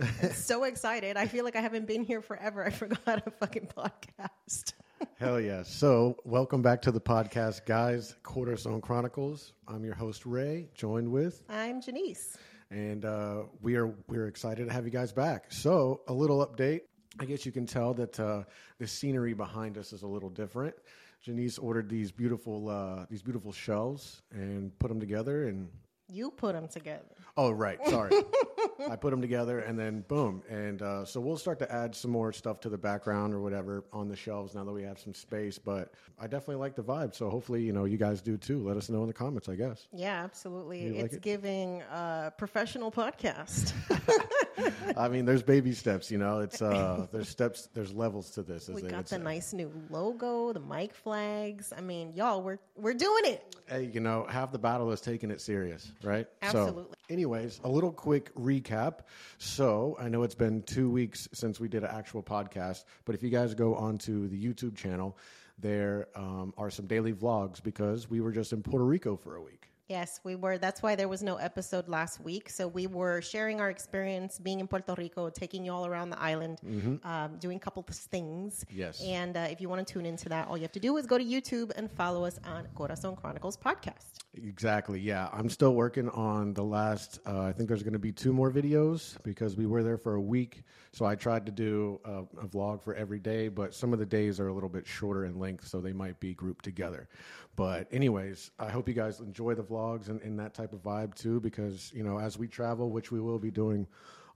so excited. I feel like I haven't been here forever. I forgot a fucking podcast. Hell yeah. So, welcome back to the podcast, guys. Corazon Chronicles. I'm your host, Ray, joined with, I'm Janice. and uh, we are we're excited to have you guys back. So, a little update. I guess you can tell that uh, the scenery behind us is a little different. Janice ordered these beautiful uh, these beautiful shelves and put them together and You put them together. Oh, right. Sorry. I put them together and then boom. And uh, so we'll start to add some more stuff to the background or whatever on the shelves now that we have some space. But I definitely like the vibe. So hopefully, you know, you guys do too. Let us know in the comments, I guess. Yeah, absolutely. You like it's it? giving a professional podcast. I mean, there's baby steps, you know, it's, uh, there's steps, there's levels to this. As we got the say. nice new logo, the mic flags. I mean, y'all, we're we're doing it. Hey, you know, half the battle is taking it serious, right? So, Absolutely. Anyways, a little quick recap. So, I know it's been two weeks since we did an actual podcast, but if you guys go onto the YouTube channel, there um, are some daily vlogs because we were just in Puerto Rico for a week. Yes, we were. That's why there was no episode last week. So we were sharing our experience being in Puerto Rico, taking you all around the island, um, doing a couple of things. Mm-hmm. Yes. And uh, if you want to tune into that, all you have to do is go to YouTube and follow us on Corazon Chronicles podcast. Exactly. Yeah, I'm still working on the last. Uh, I think there's going to be two more videos because we were there for a week. So I tried to do a, a vlog for every day, but some of the days are a little bit shorter in length, so they might be grouped together. But anyways, I hope you guys enjoy the vlogs and, and that type of vibe too, because you know as we travel, which we will be doing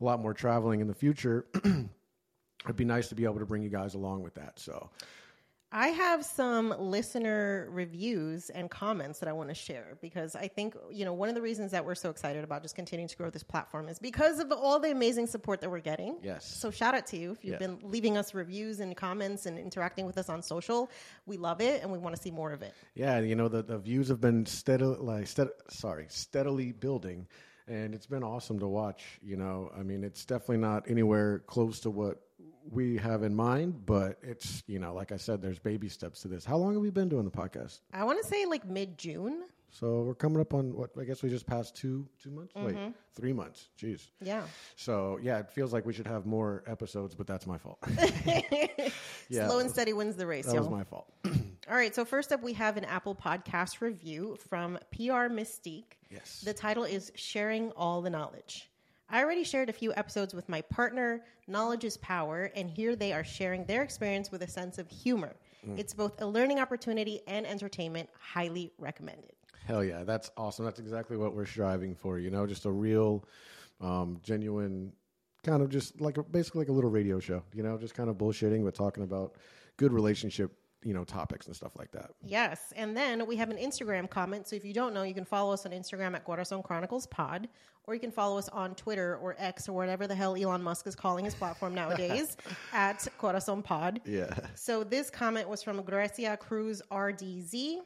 a lot more traveling in the future. It'd be nice to be able to bring you guys along with that. So, I have some listener reviews and comments that I want to share because I think, you know, one of the reasons that we're so excited about just continuing to grow this platform is because of all the amazing support that we're getting. Yes. So shout out to you if you've Yeah. been leaving us reviews and comments and interacting with us on social. We love it and we want to see more of it. Yeah, you know the, the views have been steadily, like, stead, sorry, steadily building, and it's been awesome to watch. You know, I mean, it's definitely not anywhere close to what we have in mind, but it's you know, like I said, there's baby steps to this. How long have we been doing the podcast? I want to say like mid June. So we're coming up on what I guess we just passed two two months, wait, mm-hmm. three months. Jeez. Yeah. So yeah, it feels like we should have more episodes, but that's my fault. yeah, Slow and steady wins the race, that y'all. was my fault. All right, so first up, we have an Apple Podcast review from PR Mystique. Yes. The title is Sharing All the Knowledge. I already shared a few episodes with my partner, Knowledge is Power, and here they are sharing their experience with a sense of humor. It's both a learning opportunity and entertainment. Highly recommended. Hell yeah, that's awesome. That's exactly what we're striving for. You know, just a real, um, genuine, kind of just like a, basically like a little radio show. You know, just kind of bullshitting, but talking about good relationship, you know, topics and stuff like that. Yes. And then we have an Instagram comment. So if you don't know, you can follow us on Instagram at Corazon Chronicles Pod, or you can follow us on Twitter or X or whatever the hell Elon Musk is calling his platform nowadays at Corazon Pod. Yeah. So this comment was from Gracia Cruz RDZ.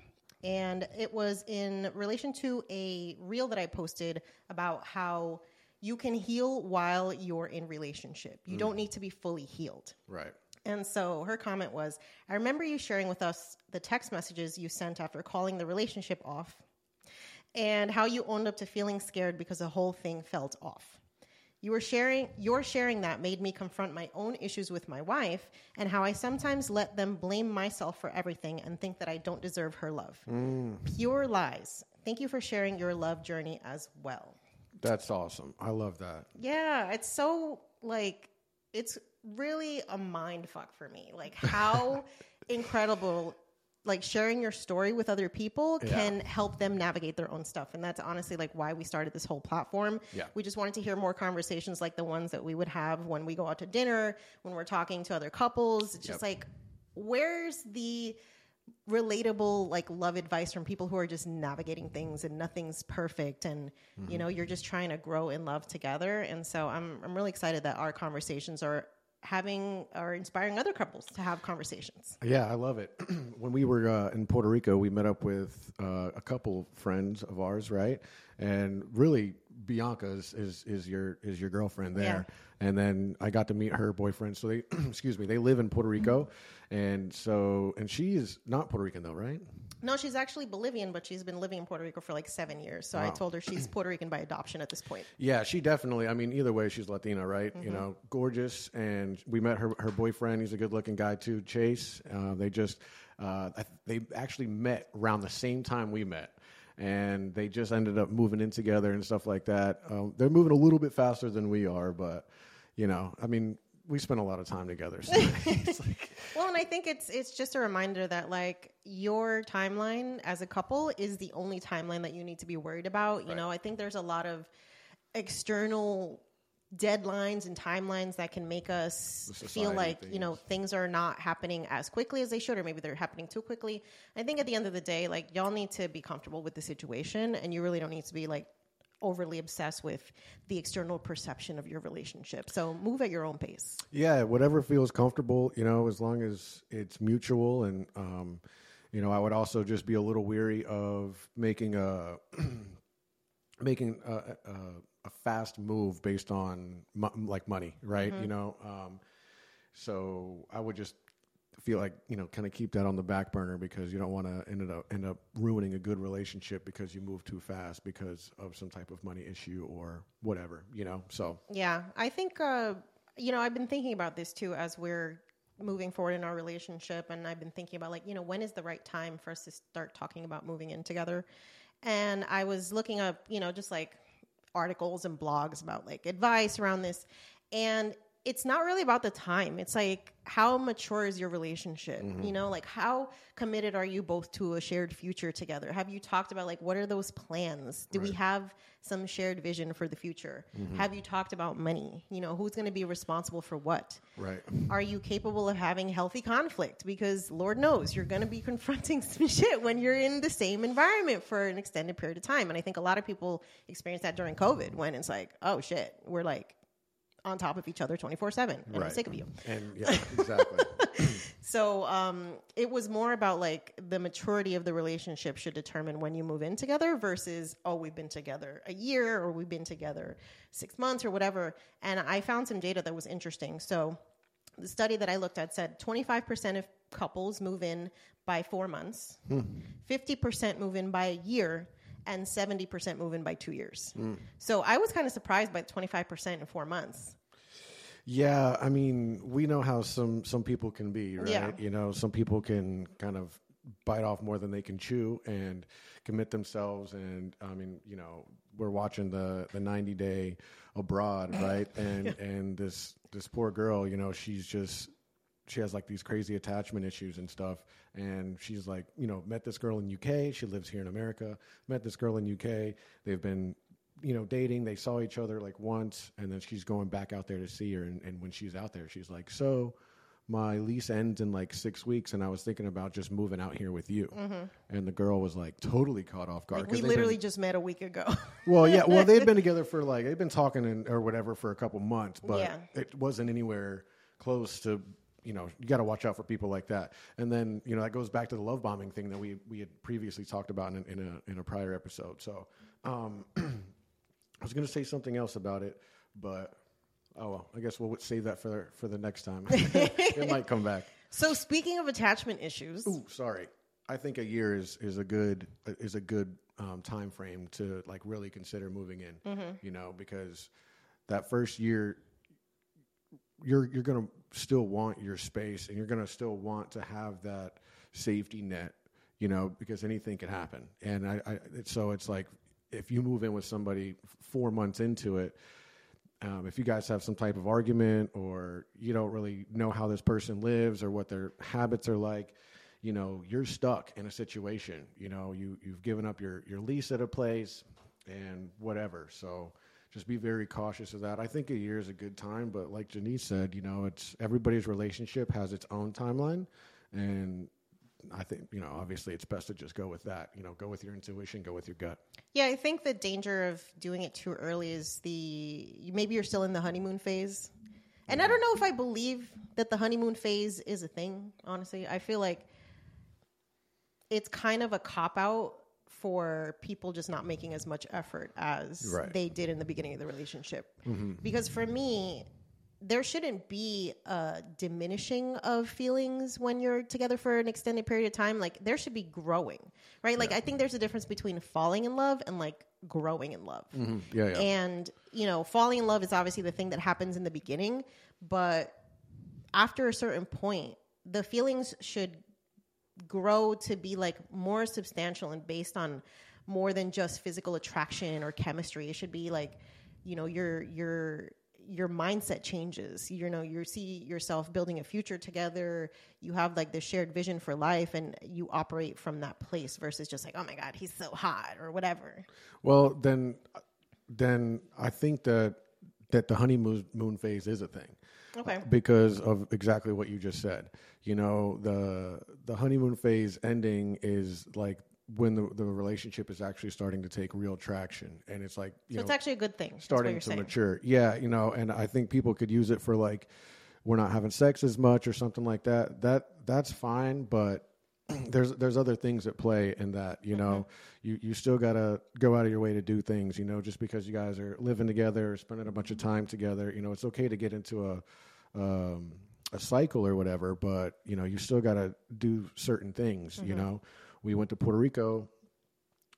And it was in relation to a reel that I posted about how you can heal while you're in relationship. You don't mm. need to be fully healed. Right. And so her comment was I remember you sharing with us the text messages you sent after calling the relationship off and how you owned up to feeling scared because the whole thing felt off. You were sharing your sharing that made me confront my own issues with my wife and how I sometimes let them blame myself for everything and think that I don't deserve her love. Mm. Pure lies. Thank you for sharing your love journey as well. That's awesome. I love that. Yeah, it's so like it's really a mind fuck for me. Like how incredible like sharing your story with other people can help them navigate their own stuff. And that's honestly like why we started this whole platform. Yeah. We just wanted to hear more conversations like the ones that we would have when we go out to dinner, when we're talking to other couples. It's just Yep. like where's the relatable like love advice from people who are just navigating things and nothing's perfect and you mm-hmm. know you're just trying to grow in love together and so I'm I'm really excited that our conversations are having or inspiring other couples to have conversations. Yeah, I love it. when we were uh, in Puerto Rico, we met up with uh, a couple of friends of ours, right? And really, Bianca is, is, is your is your girlfriend there. And then I got to meet her boyfriend. So they, excuse me, they live in Puerto Rico, and so and she is not Puerto Rican though, right? No, she's actually Bolivian, but she's been living in Puerto Rico for like seven years. So I told her she's Puerto Rican by adoption at this point. Yeah, she definitely. I mean, either way, she's Latina, right? You know, gorgeous. And we met her her boyfriend. He's a good looking guy too, Chase. Uh, they just uh, they actually met around the same time we met. And they just ended up moving in together and stuff like that. Um, they're moving a little bit faster than we are, but you know, I mean, we spent a lot of time together. So it's like, Well, and I think it's it's just a reminder that like your timeline as a couple is the only timeline that you need to be worried about. You know, I think there's a lot of external deadlines and timelines that can make us feel like you know things. things are not happening as quickly as they should or maybe they're happening too quickly i think at the end of the day like y'all need to be comfortable with the situation and you really don't need to be like overly obsessed with the external perception of your relationship so move at your own pace Yeah, whatever feels comfortable, you know, as long as it's mutual. And, um, you know, I would also just be a little weary of making a making a, a, a fast move based on mo- like money, right? You know, um, so I would just feel like you know kind of keep that on the back burner because you don't want to end up end up ruining a good relationship because you move too fast because of some type of money issue or whatever, you know. So Yeah, I think uh, you know I've been thinking about this too as we're moving forward in our relationship, and I've been thinking about like you know when is the right time for us to start talking about moving in together. And I was looking up you know just like articles and blogs about like advice around this, and it's not really about the time. It's like how mature is your relationship? Mm-hmm. You know, like how committed are you both to a shared future together? Have you talked about like what are those plans? Do we have some shared vision for the future? Mm-hmm. Have you talked about money? You know, who's going to be responsible for what? right. Are you capable of having healthy conflict? Because Lord knows you're going to be confronting some shit when you're in the same environment for an extended period of time. And I think a lot of people experience that during COVID when it's like, oh shit, we're like on top of each other 24 7 and I'm sick of you. And yeah, exactly. So um, it was more about like the maturity of the relationship should determine when you move in together versus, oh, we've been together a year or we've been together six months or whatever. And I found some data that was interesting. So the study that I looked at said 25% of couples move in by four months, 50% move in by a year, and 70% move in by two years. So I was kind of surprised by 25% in four months. Yeah, I mean, we know how some some people can be, right? Yeah. You know, some people can kind of bite off more than they can chew and commit themselves. And I mean, you know, we're watching the the ninety day abroad, right? And and this this poor girl, you know, she's just she has like these crazy attachment issues and stuff. And she's like, you know, met this girl in UK. She lives here in America. Met this girl in UK. They've been, you know, dating. They saw each other like once, and then she's going back out there to see her. And, and when she's out there, she's like, so. My lease ends in like six weeks, and I was thinking about just moving out here with you. And the girl was like totally caught off guard. Like we literally been- just met a week ago. well, yeah. Well, they've been together for like they've been talking and, or whatever for a couple months, but Yeah. it wasn't anywhere close to. You know, you got to watch out for people like that. And then you know that goes back to the love bombing thing that we we had previously talked about in, in a in a prior episode. So, um, I was going to say something else about it, but oh well. I guess we'll save that for for the next time. it might come back. So speaking of attachment issues, Ooh, sorry. I think a year is is a good is a good um, time frame to like really consider moving in. You know, because that first year, you're you're gonna still want your space, and you're gonna still want to have that safety net. You know, because anything can happen, and I, I so it's like if you move in with somebody four months into it, um, if you guys have some type of argument or you don't really know how this person lives or what their habits are like, you know, you're stuck in a situation. You know, you you've given up your your lease at a place and whatever. So just be very cautious of that. I think a year is a good time, but like Janice said, you know, it's everybody's relationship has its own timeline, and I think you know, obviously, it's best to just go with that. You know, go with your intuition, go with your gut. yeah, I think the danger of doing it too early is the maybe you're still in the honeymoon phase, And I don't know if I believe that the honeymoon phase is a thing, honestly. I feel like it's kind of a cop out for people just not making as much effort as Right. they did in the beginning of the relationship. Mm-hmm. Because for me, there shouldn't be a diminishing of feelings when you're together for an extended period of time. Like there should be growing, right? Like I think there's a difference between falling in love and like growing in love. Mm-hmm. Yeah, yeah. And, you know, falling in love is obviously the thing that happens in the beginning, but after a certain point, the feelings should grow to be like more substantial and based on more than just physical attraction or chemistry. It should be like, you know, your your your mindset changes. You know, you see yourself building a future together. You have like the shared vision for life, and you operate from that place versus just like, oh my god, he's so hot or whatever. Well, then, then I think that that the honeymoon moon phase is a thing. Okay. because of exactly what you just said. You know, the the honeymoon phase ending is like when the, the relationship is actually starting to take real traction, and it's like you So know it's actually a good thing. Starting to saying. mature. Yeah, you know, and I think people could use it for like we're not having sex as much or something like that. That that's fine, but there's there's other things at play in that. You know, you you still gotta go out of your way to do things. You know, just because you guys are living together, or spending a bunch of time together. You know, it's okay to get into a um, a cycle or whatever, but you know, you still gotta do certain things. You know, we went to Puerto Rico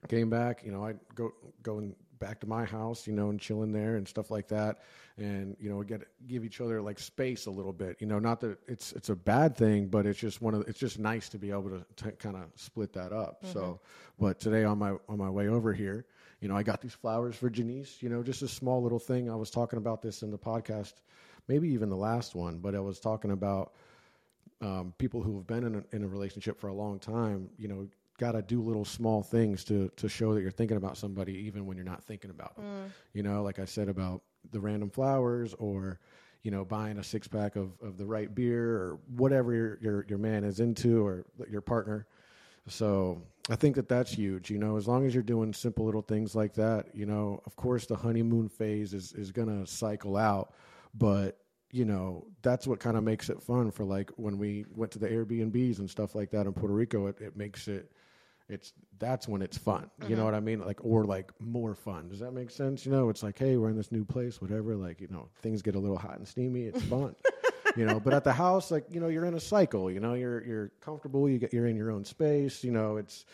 came back, you know, I go going back to my house, you know, and chilling there and stuff like that, and you know, we get give each other like space a little bit, you know, not that it's it's a bad thing, but it's just one of it's just nice to be able to, to kind of split that up. Mm-hmm. So, but today on my on my way over here, you know, I got these flowers for Janice, you know, just a small little thing. I was talking about this in the podcast, maybe even the last one, but I was talking about um, people who have been in a, in a relationship for a long time, you know, got to do little small things to to show that you're thinking about somebody, even when you're not thinking about them. You know, like I said about the random flowers, or you know, buying a six pack of, of the right beer, or whatever your, your your man is into, or your partner. So I think that that's huge. You know, as long as you're doing simple little things like that, you know, of course the honeymoon phase is is gonna cycle out, but you know that's what kind of makes it fun for like when we went to the airbnbs and stuff like that in puerto rico it, it makes it it's that's when it's fun. You know mm-hmm. what i mean? Like or like more fun. Does that make sense? You know it's like hey we're in this new place whatever like you know things get a little hot and steamy it's fun. You know but at the house like you know you're in a cycle you know you're you're comfortable you get you're in your own space you know it's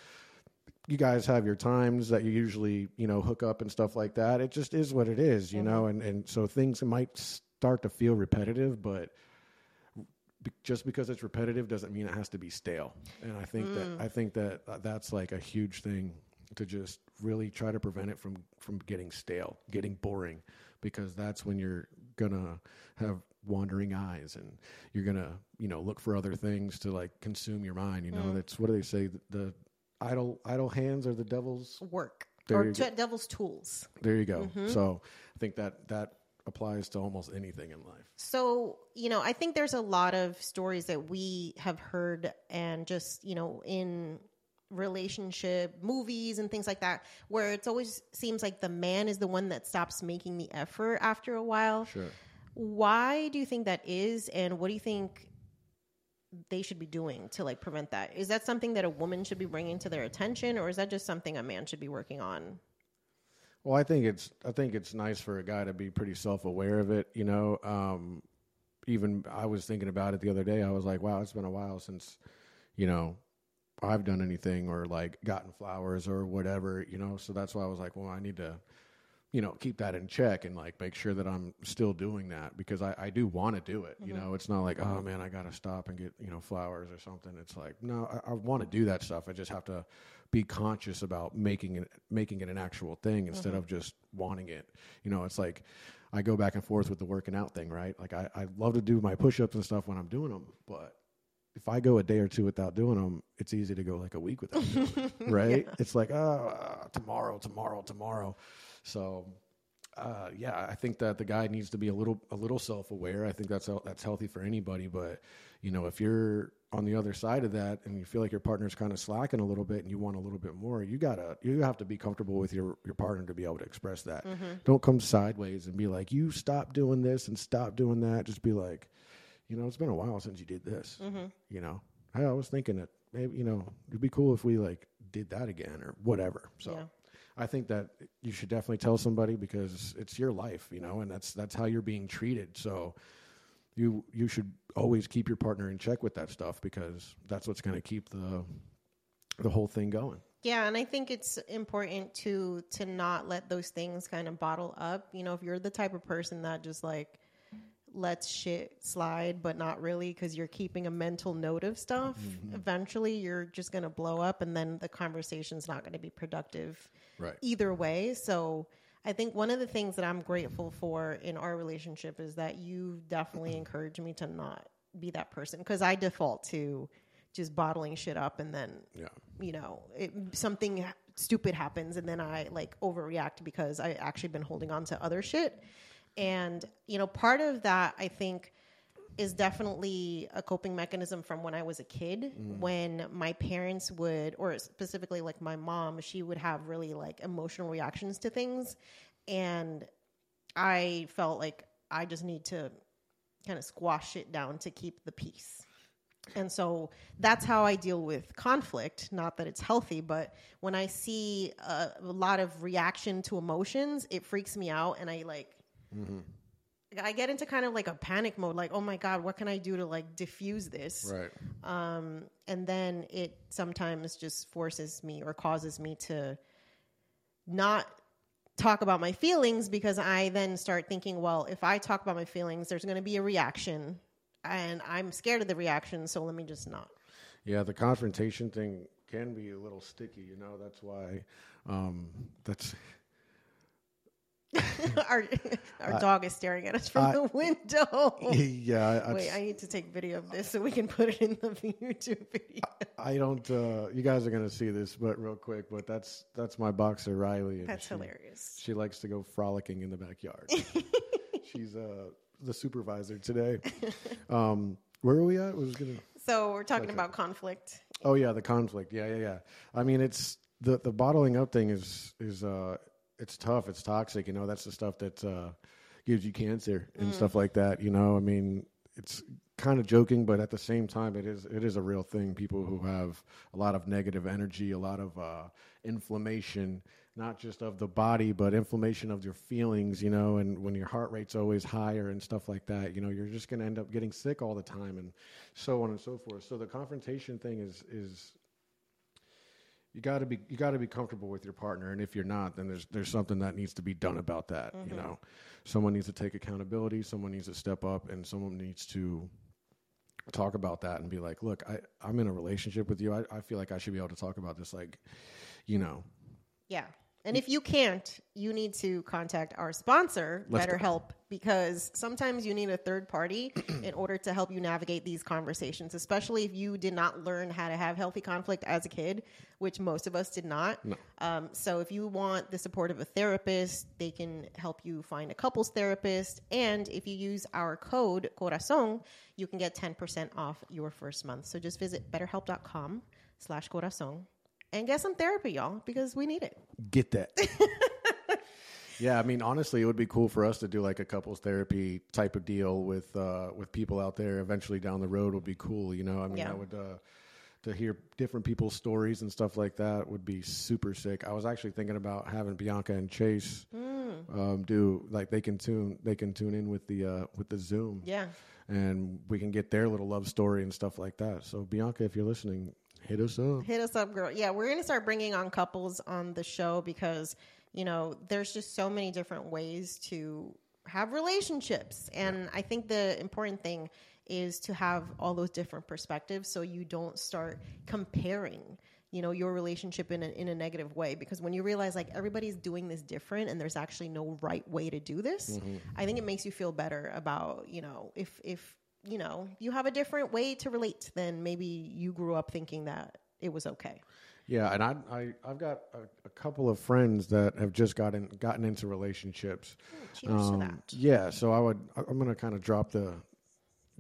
you guys have your times that you usually you know hook up and stuff like that. It just is what it is you mm-hmm. know and and so things might start to feel repetitive but just because it's repetitive doesn't mean it has to be stale. And i think that mm. i think that uh, that's like a huge thing to just really try to prevent it from from getting stale getting boring because that's when you're gonna have wandering eyes and you're gonna you know look for other things to like consume your mind you know? Mm. That's what do they say? The, the idle idle hands are the devil's Work. There or t- devil's tools. there you go. Mm-hmm. So i think that that applies to almost anything in life So, you know, I think there's a lot of stories that we have heard and just, you know, in relationship movies and things like that where it's always seems like the man is the one that stops making the effort after a while. sure Why do you think that is and what do you think they should be doing to like prevent that? Is that something that a woman should be bringing to their attention or is that just something a man should be working on? Well, I think it's I think it's nice for a guy to be pretty self aware of it. You know, um, even I was thinking about it the other day. I was like, wow, it's been a while since you know I've done anything or like gotten flowers or whatever. You know, so that's why I was like, well, I need to you know keep that in check and like make sure that I'm still doing that because I, I do want to do it. You know, it's not like oh man, I got to stop and get you know flowers or something. It's like no, I, I want to do that stuff. I just have to be conscious about making it making it an actual thing instead of just wanting it. You know, it's like I go back and forth with the working out thing, right? Like I, I love to do my push ups and stuff when I'm doing them, but if I go a day or two without doing them, it's easy to go like a week without doing them, right? It's like, oh, uh, tomorrow, tomorrow, tomorrow. So uh, yeah, I think that the guy needs to be a little a little self aware. I think that's that's healthy for anybody. But you know, if you're on the other side of that and you feel like your partner's kind of slacking a little bit and you want a little bit more, you gotta you have to be comfortable with your your partner to be able to express that. Mm-hmm. Don't come sideways and be like, you stop doing this and stop doing that. Just be like, you know, it's been a while since you did this. Mm-hmm. You know, I, I was thinking that maybe you know it'd be cool if we like did that again or whatever. So. Yeah. I think that you should definitely tell somebody because it's your life, you know, and that's that's how you're being treated. So you you should always keep your partner in check with that stuff because that's what's going to keep the the whole thing going. Yeah, and I think it's important to to not let those things kind of bottle up. You know, if you're the type of person that just like lets shit slide, but not really because you're keeping a mental note of stuff, mm-hmm. eventually you're just going to blow up and then the conversation's not going to be productive Right. either way. So I think one of the things that I'm grateful for in our relationship is that you definitely encouraged me to not be that person because I default to just bottling shit up and then Yeah. you know it, something stupid happens and then I like overreact because I actually been holding on to other shit. And you know, part of that I think is definitely a coping mechanism from when I was a kid mm. when my parents would or specifically like my mom, she would have really like emotional reactions to things and I felt like I just need to kind of squash it down to keep the peace. And so that's how I deal with conflict. Not that it's healthy, but when I see a, a lot of reaction to emotions, it freaks me out, and I like, I get into kind of like a panic mode. Like, oh my god, what can I do to like diffuse this? Right. Um, and then it sometimes just forces me or causes me to not talk about my feelings because I then start thinking, well, if I talk about my feelings, there's going to be a reaction, and I'm scared of the reaction, so let me just not. Yeah, the confrontation thing can be a little sticky, you know. That's why um that's our our dog is staring at us from I- the window. yeah, I, Wait, I need to take video of this so we can put it in the YouTube video. I don't uh you guys are going to see this but real quick, but that's that's my boxer Riley and That's she- hilarious. She likes to go frolicking in the backyard. She's uh the supervisor today. Um where are we at? Was gonna So we're talking about conflict. Oh yeah, the conflict. Yeah, yeah, yeah. I mean, it's the the bottling up thing is is uh it's tough. It's toxic. You know, that's the stuff that uh, gives you cancer and stuff like that. You know, I mean, it's kind of joking, but at the same time, it is it is a real thing. People who have a lot of negative energy, a lot of uh, inflammation, not just of the body, but inflammation of your feelings. You know, and when your heart rate's always higher and stuff like that, you know, you're just going to end up getting sick all the time, and so on and so forth. So the confrontation thing is is you got to be you got to be comfortable with your partner and if you're not then there's there's something that needs to be done about that you mm-hmm. know? Someone needs to take accountability someone needs to step up and someone needs to talk about that and be like look i i'm in a relationship with you. I, I feel like i should be able to talk about this like you know Yeah. And if you can't, you need to contact our sponsor, Let's go. BetterHelp, because sometimes you need a third party in order to help you navigate these conversations, especially if you did not learn how to have healthy conflict as a kid, which most of us did not. Um, so if you want the support of a therapist, they can help you find a couples therapist. And if you use our code Corazon, you can get 10% off your first month. So just visit betterhelp.com slash Corazon and get some therapy, y'all, because we need it. get that yeah i mean honestly it would be cool for us to do like a couples therapy type of deal with uh with people out there eventually down the road would be cool you know i mean Yeah. i would uh to hear different people's stories and stuff like that would be super sick. I was actually thinking about having Bianca and Chase um, do like they can tune they can tune in with the uh, with the Zoom, Yeah. and we can get their little love story and stuff like that. So Bianca, if you're listening, hit us up. Hit us up, girl. Yeah, we're going to start bringing on couples on the show because, you know, there's just so many different ways to have relationships. And I think the important thing is to have all those different perspectives so you don't start comparing you know your relationship in a, in a negative way because when you realize like everybody's doing this different and there's actually no right way to do this mm-hmm. i think it makes you feel better about you know if if you know you have a different way to relate than maybe you grew up thinking that it was okay Yeah, and I, I I've got a, a couple of friends that have just gotten gotten into relationships. To Um. Yeah, so I would I'm gonna kind of drop the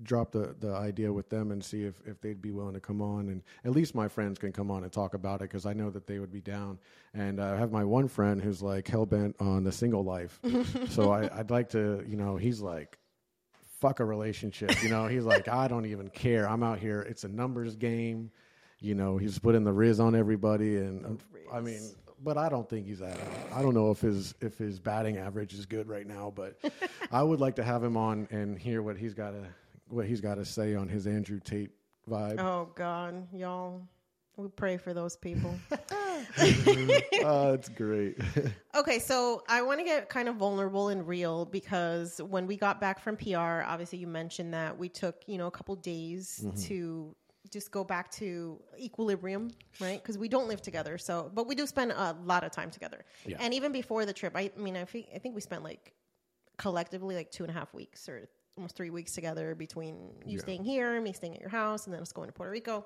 drop the, the idea with them and see if, if they'd be willing to come on and at least my friends can come on and talk about it because I know that they would be down and uh, I have my one friend who's like hell bent on the single life so I, I'd like to you know he's like fuck a relationship you know? He's like I don't even care. I'm out here. It's a numbers game. You know he's putting the riz on everybody and I mean but I don't think he's at. I don't know if his if his batting average is good right now, but I would like to have him on and hear what he's got to what he's got to say on his Andrew Tate vibe. Oh God, y'all, we pray for those people. oh, it's great. Okay, so I want to get kind of vulnerable and real because when we got back from PR, obviously you mentioned that we took, you know, a couple days Mm-hmm. to just go back to equilibrium, right? Because we don't live together. So, but we do spend a lot of time together. Yeah. And even before the trip, I, I mean, I think, I think we spent like collectively like two and a half weeks or almost three weeks together between you Yeah. staying here, me staying at your house, and then us going to Puerto Rico.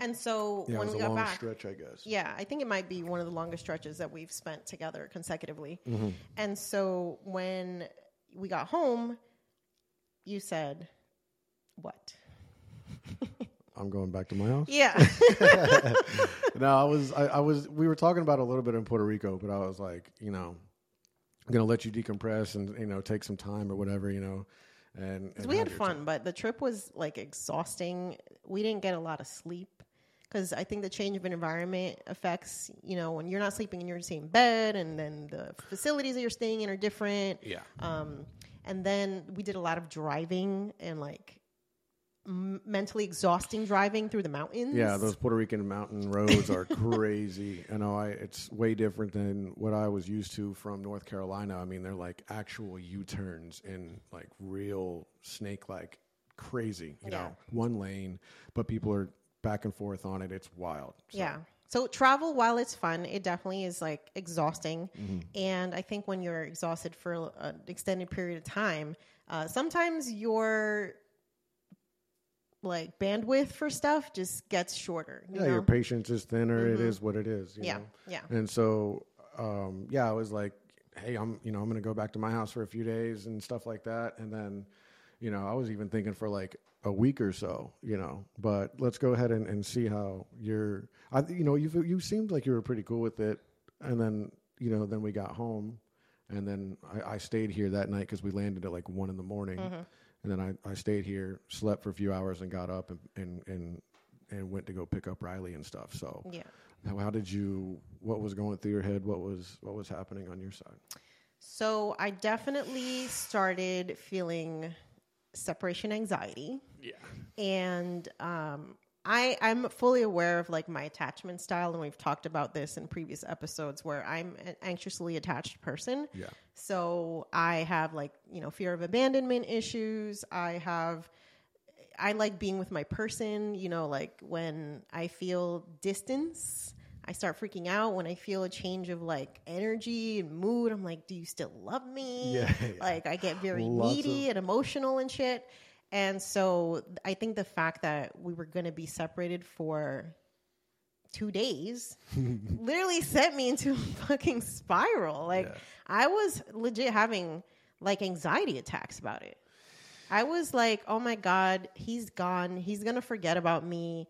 And so Yeah, it when was we a got long back, stretch, I guess. yeah, I think it might be one of the longest stretches that we've spent together consecutively. Mm-hmm. And so when we got home, you said, What? I'm going back to my house. Yeah. no, I was, I, I was, we were talking about a little bit in Puerto Rico, but I was like, you know, I'm gonna let you decompress and you know take some time or whatever, you know, and, and we had fun, but the trip was like exhausting. We didn't get a lot of sleep because I think the change of environment affects, you know, when you're not sleeping in your same bed and then the facilities that you're staying in are different. Yeah. Um, and then we did a lot of driving and like mentally exhausting driving through the mountains. Yeah, those Puerto Rican mountain roads are crazy. You know I it's way different than what I was used to from North Carolina. I mean, they're like actual U-turns and like real snake-like crazy, you Yeah. know, one lane, but people are back and forth on it. It's wild. So, Yeah. So travel, while it's fun, it definitely is like exhausting. Mm-hmm. And I think when you're exhausted for an extended period of time, uh, sometimes your like bandwidth for stuff just gets shorter. You Yeah, know? Mm-hmm. your patience is thinner. It is what it is. You Yeah, know? yeah. And so, um, yeah, I was like, hey, I'm, you know, I'm going to go back to my house for a few days and stuff like that. And then, you know, I was even thinking for like a week or so, you know, but let's go ahead and, and see how you're, I, you know, you you seemed like you were pretty cool with it. And then, you know, then we got home and then I, I stayed here that night because we landed at like one in the morning. And then I, I stayed here, slept for a few hours and got up and, and, and, and went to go pick up Riley and stuff. So, yeah. how, how did you? What was going through your head? What was what was happening on your side? So I definitely started feeling separation anxiety. Yeah. and um, I I'm fully aware of like my attachment style, and we've talked about this in previous episodes where I'm an anxiously attached person. Yeah. So I have like you know fear of abandonment issues. I have. I like being with my person, you know, like when I feel distance, I start freaking out. When I feel a change of like energy and mood, I'm like, do you still love me? Yeah, yeah. Like I get very Lots needy and emotional and shit. And so I think the fact that we were going to be separated for two days literally sent me into a fucking spiral. Like Yeah. I was legit having like anxiety attacks about it. I was like, oh my God, he's gone. He's going to forget about me.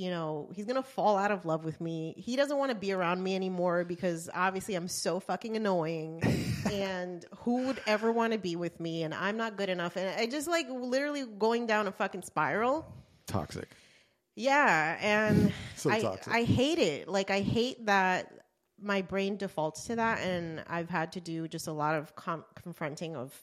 You know, he's going to fall out of love with me. He doesn't want to be around me anymore because obviously I'm so fucking annoying. and who would ever want to be with me? And I'm not good enough. And I just like literally going down a fucking spiral. Toxic. Yeah, and So I toxic. I hate it. Like I hate that my brain defaults to that, and I've had to do just a lot of com- confronting of,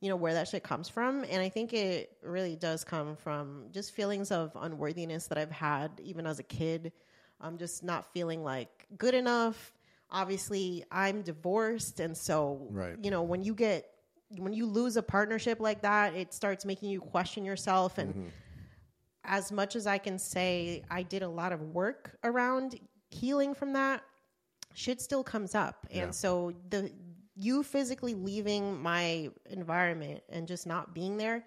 you know, where that shit comes from. And I think it really does come from just feelings of unworthiness that I've had even as a kid. I'm just not feeling like good enough. Obviously, I'm divorced, and so Right. you know when you get when you lose a partnership like that, it starts making you question yourself and mm-hmm. as much as I can say I did a lot of work around healing from that, shit still comes up. Yeah. And so the you physically leaving my environment and just not being there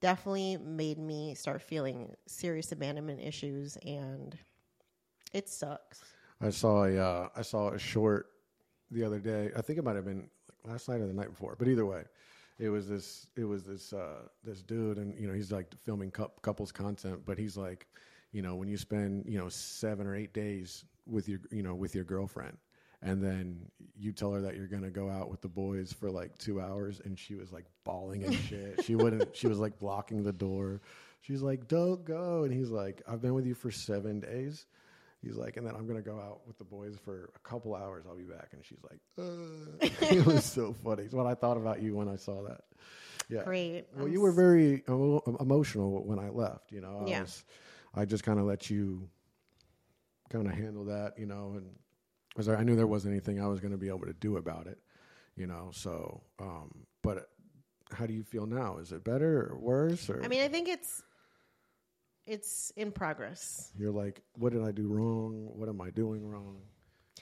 definitely made me start feeling serious abandonment issues and It sucks. I saw a uh, I saw a short the other day. I think it might have been last night or the night before, but either way, it was this it was this uh, this dude, and you know he's like filming couples content, but he's like, you know, when you spend you know seven or eight days with your you know with your girlfriend, and then you tell her that you're gonna go out with the boys for like two hours, and she was like bawling and shit. she wouldn't. She was like blocking the door. She's like, "Don't go," and he's like, "I've been with you for seven days." He's like, and then I'm gonna go out with the boys for a couple hours. I'll be back, and she's like, uh. "It was so funny." It's what I thought about you when I saw that. Yeah, great. Well, I'm you were very emotional when I left. You know, I yeah. Was, I just kind of let you kind of handle that. You know, and because I knew there wasn't anything I was going to be able to do about it. You know, so um, but how do you feel now? Is it better or worse? Or I mean, I think it's it's in progress. You're like, what did I do wrong? What am I doing wrong?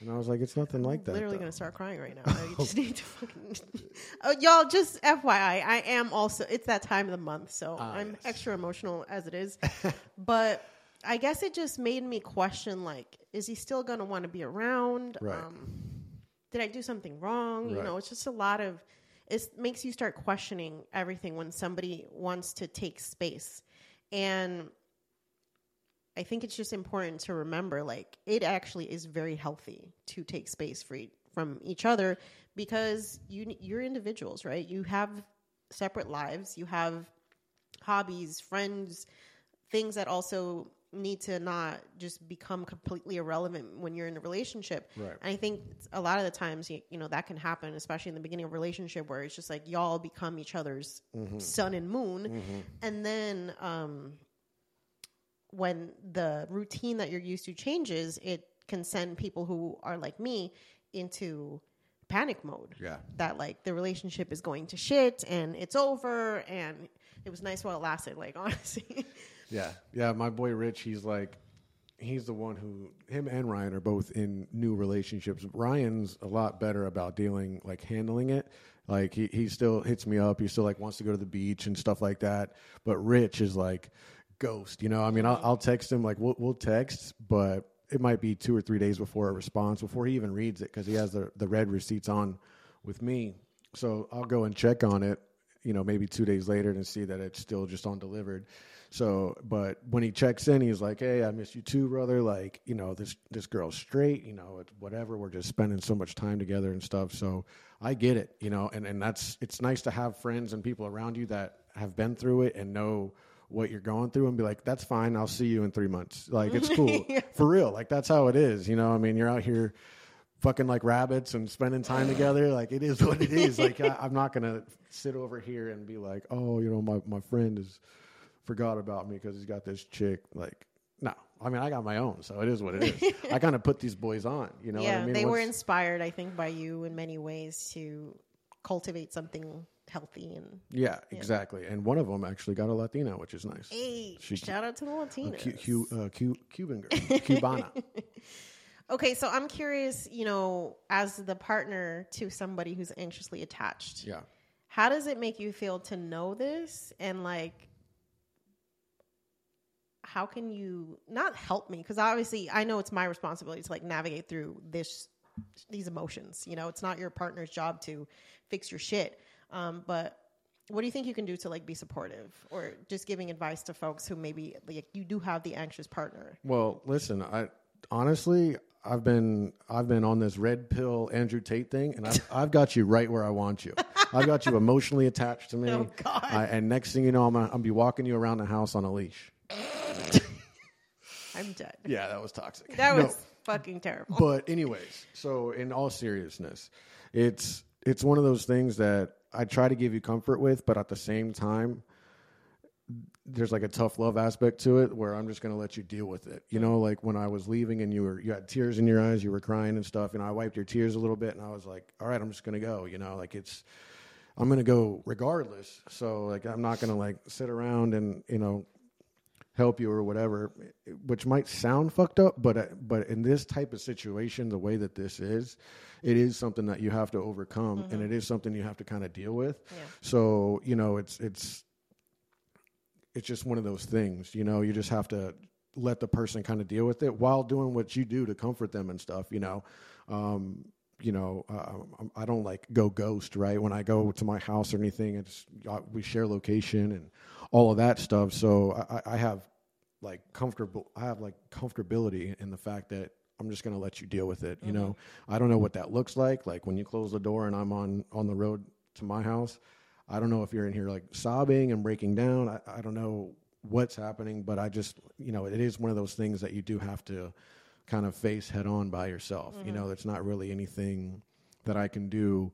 And I was like, it's nothing like I'm that. Literally though. gonna start crying right now. I just need to fucking. oh, y'all, just FYI, I am also. It's that time of the month, so ah, I'm yes. extra emotional as it is. but I guess it just made me question: like, is he still gonna want to be around? Right. Um, did I do something wrong? You know, it's just a lot of. It makes you start questioning everything when somebody wants to take space, and I think it's just important to remember like it actually is very healthy to take space free from each other because you you're individuals, right? You have separate lives, you have hobbies, friends, things that also need to not just become completely irrelevant when you're in a relationship. Right. And I think a lot of the times you, you know that can happen especially in the beginning of a relationship where it's just like y'all become each other's sun and moon and then um when the routine that you're used to changes, it can send people who are like me into panic mode. Yeah. That like the relationship is going to shit and it's over and it was nice while it lasted, like honestly. Yeah, yeah. My boy Rich, he's like, he's the one who him and Ryan are both in new relationships. Ryan's a lot better about dealing, like handling it. Like he he still hits me up. He still like wants to go to the beach and stuff like that. But Rich is like ghost. You know, I mean, I'll, I'll text him like we'll we'll text, but it might be two or three days before a response before he even reads it because he has the the read receipts on with me. So I'll go and check on it. You know, maybe two days later and see that it's still just on delivered. So, but when he checks in, he's like, "Hey, I miss you too, brother. Like, you know, this this girl's straight. You know, it's whatever. We're just spending so much time together and stuff. So, I get it. You know, and and that's it's nice to have friends and people around you that have been through it and know what you're going through and be like, that's fine. I'll see you in three months. Like, it's cool for real. Like, that's how it is. You know, I mean, you're out here fucking like rabbits and spending time together. Like, it is what it is. Like, I, I'm not gonna sit over here and be like, oh, you know, my my friend is forgot about me because he's got this chick. Like, no, I mean, I got my own, so it is what it is. I kind of put these boys on, you know. yeah, what I mean? they were inspired, I think, by you in many ways to cultivate something healthy and yeah, exactly. And one of them actually got a Latina, which is nice. hey, She- shout out to the latina Cu- Cu- uh, Cu- Cuban girl, Cubana. Okay, so I'm curious, you know, as the partner to somebody who's anxiously attached. Yeah. How does it make you feel to know this and like how can you not help me because obviously I know it's my responsibility to like navigate through this these emotions. You know, it's not your partner's job to fix your shit. Um, but what do you think you can do to like be supportive or just giving advice to folks who maybe like you do have the anxious partner? Well, listen, I honestly, I've been I've been on this red pill Andrew Tate thing, and I've, I've got you right where I want you. I've got you emotionally attached to me. Oh, God. I, and next thing you know, I'm gonna, I'm be walking you around the house on a leash. I'm dead. Yeah, that was toxic. That No. was fucking terrible. but anyways, so in all seriousness, it's it's one of those things that I try to give you comfort with, but at the same time, there's like a tough love aspect to it where I'm just going to let you deal with it. You know, like when I was leaving and you were you had tears in your eyes, you were crying and stuff, and I wiped your tears a little bit, and I was like, all right, I'm just going to go. You know, like it's I'm going to go regardless. So like I'm not going to like sit around and you know help you or whatever, which might sound fucked up, but but in this type of situation, the way that this is, it is something that you have to overcome, and mm-hmm. it is something you have to kind of deal with. Yeah. So you know, it's it's it's just one of those things. You know, you just have to let the person kind of deal with it while doing what you do to comfort them and stuff. You know, um, you know, uh, I don't like go ghost right when I go to my house or anything. It's uh, we share location and all of that stuff. So I, I have like comfortable. I have like comfortability in the fact that I'm just going to let you deal with it. You Mm-hmm. know, I don't know what that looks like. Like when you close the door and I'm on on the road to my house. I don't know if you're in here like sobbing and breaking down. I, I don't know what's happening, but I just, you know, it is one of those things that you do have to kind of face head on by yourself. You Mm-hmm. know, it's not really anything that I can do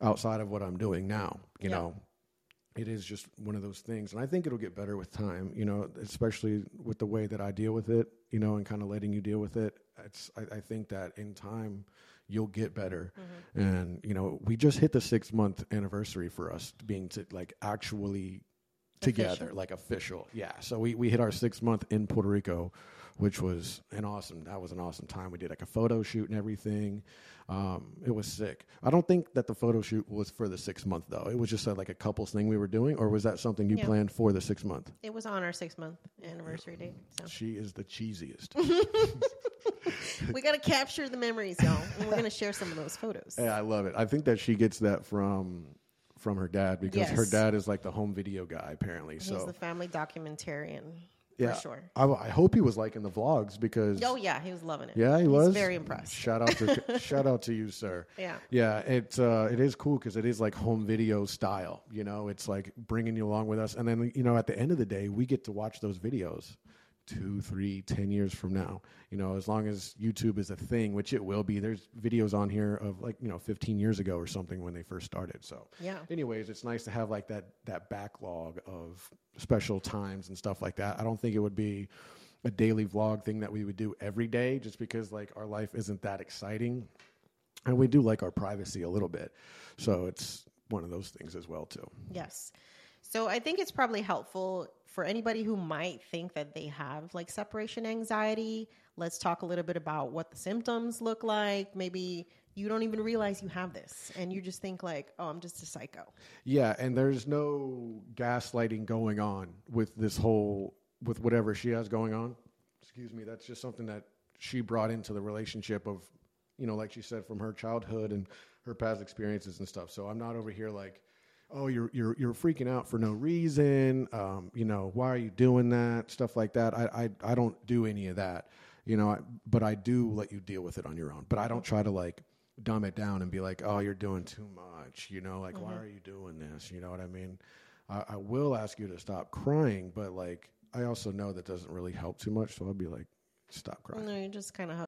outside of what I'm doing now. You Yeah. know, it is just one of those things, and I think it'll get better with time. You know, especially with the way that I deal with it. You know, and kind of letting you deal with it. It's I, I think that in time you'll get better. Mm-hmm. And you know, we just hit the six month anniversary for us being to like actually together, Official. like official. Yeah. So we we hit our six month in Puerto Rico, which was an awesome. That was an awesome time. We did like a photo shoot and everything. Um, it was sick. I don't think that the photo shoot was for the six month though. It was just a, like a couples thing we were doing, or was that something you Yeah. planned for the six month? It was on our six month anniversary date. So She is the cheesiest. we got to capture the memories, y'all. And we're going to share some of those photos. Yeah, I love it. I think that she gets that from from her dad because her dad is like the home video guy apparently. He's so the family documentarian yeah, for sure. I, I hope he was liking the vlogs because Oh, yeah. He was loving it. yeah, he He's was very impressed. Shout out to shout out to you, sir. Yeah. yeah. It uh, it is cool because it is like home video style. You know, it's like bringing you along with us, and then you know at the end of the day, we get to watch those videos two, three, ten years from now. You know, as long as YouTube is a thing, which it will be. There's videos on here of like you know 15 years ago or something when they first started. So Yeah. anyways, it's nice to have like that that backlog of special times and stuff like that. I don't think it would be a daily vlog thing that we would do every day just because like our life isn't that exciting. And we do like our privacy a little bit. So it's one of those things as well too. Yes. So I think it's probably helpful for anybody who might think that they have like separation anxiety. Let's talk a little bit about what the symptoms look like. Maybe you don't even realize you have this and you just think like, "Oh, I'm just a psycho." Yeah, and there's no gaslighting going on with this whole with whatever she has going on. Excuse me, that's just something that she brought into the relationship of, you know, like she said from her childhood and her past experiences and stuff. So I'm not over here like, oh, you're you're you're freaking out for no reason. Um, you know, why are you doing that? Stuff like that. I I I don't do any of that. You know, I, but I do let you deal with it on your own. But I don't try to like dumb it down and be like, oh, you're doing too much. You know, like why are you doing this? You know what I mean? I, I will ask you to stop crying, but like I also know that doesn't really help too much. So I'll be like, stop crying. No, you just kind of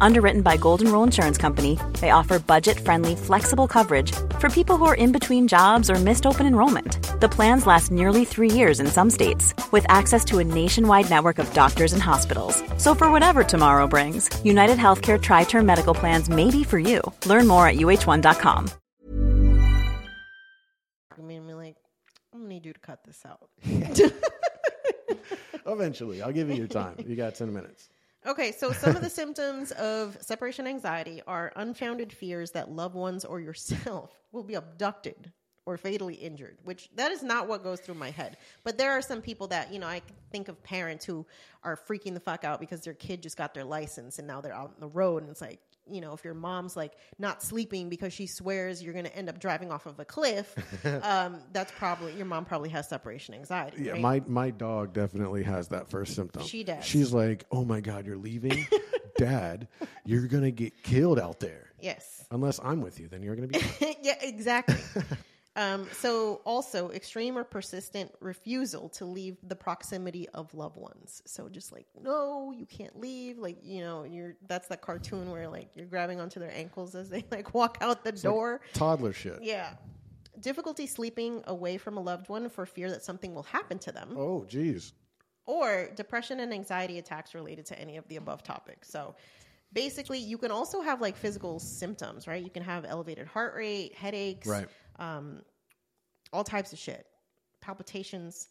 Underwritten by Golden Rule Insurance Company, they offer budget friendly, flexible coverage for people who are in between jobs or missed open enrollment. The plans last nearly three years in some states, with access to a nationwide network of doctors and hospitals. So, for whatever tomorrow brings, United Healthcare Tri Term Medical Plans may be for you. Learn more at uhone.com. I mean, I'm like, I'm gonna need you to cut this out. Eventually, I'll give you your time. You got ten minutes. Okay, so some of the symptoms of separation anxiety are unfounded fears that loved ones or yourself will be abducted or fatally injured, which that is not what goes through my head. But there are some people that, you know, I think of parents who are freaking the fuck out because their kid just got their license and now they're out on the road and it's like, you know, if your mom's like not sleeping because she swears you're going to end up driving off of a cliff, um, that's probably your mom probably has separation anxiety. Yeah, right? my my dog definitely has that first symptom. She does. She's like, "Oh my god, you're leaving, Dad. You're gonna get killed out there. yes. Unless I'm with you, then you're gonna be." yeah, exactly. Um, so, also extreme or persistent refusal to leave the proximity of loved ones. So, just like, no, you can't leave. Like, you know, you're that's that cartoon where like you're grabbing onto their ankles as they like walk out the door. Toddler shit. yeah. Difficulty sleeping away from a loved one for fear that something will happen to them, Oh, geez. or depression and anxiety attacks related to any of the above topics. So, basically, you can also have like physical symptoms, right? You can have elevated heart rate, headaches, Right. Um, all types of shit, palpitations.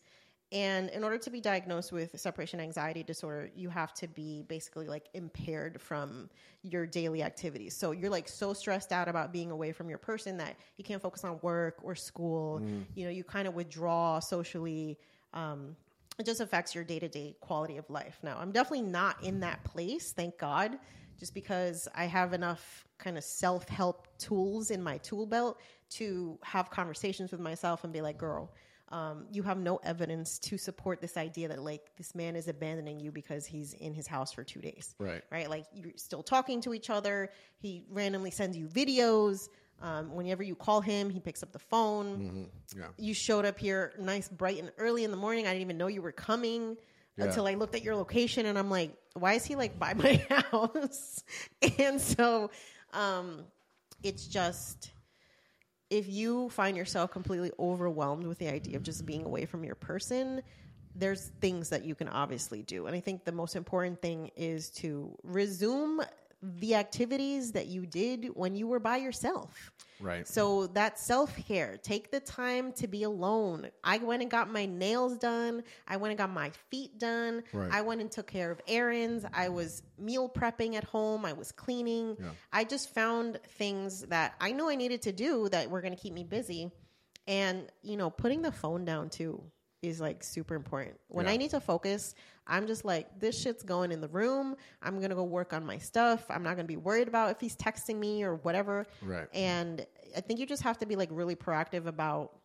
And in order to be diagnosed with separation anxiety disorder, you have to be basically like impaired from your daily activities. So you're like so stressed out about being away from your person that you can't focus on work or school. You know, you kind of withdraw socially. Um, it just affects your day to day quality of life. Now, I'm definitely not in that place, thank God, just because I have enough kind of self help tools in my tool belt to have conversations with myself and be like, girl, um, you have no evidence to support this idea that like this man is abandoning you because he's in his house for two days. Right. Right. Like you're still talking to each other. He randomly sends you videos. Um, whenever you call him, he picks up the phone. Yeah. You showed up here nice, bright, and early in the morning. I didn't even know you were coming Yeah. until I looked at your location and I'm like, why is he like by my house? and so um, it's just if you find yourself completely overwhelmed with the idea of just being away from your person, there's things that you can obviously do. And I think the most important thing is to resume the activities that you did when you were by yourself. Right. So that self care, take the time to be alone. I went and got my nails done. I went and got my feet done. Right. I went and took care of errands. I was meal prepping at home. I was cleaning. Yeah. I just found things that I knew I needed to do that were going to keep me busy. And, you know, putting the phone down too is like super important. When Yeah. I need to focus, I'm just like, this shit's going in the room. I'm to go work on my stuff. I'm not to be worried about if he's texting me or whatever. Right. And I think you just have to be like really proactive about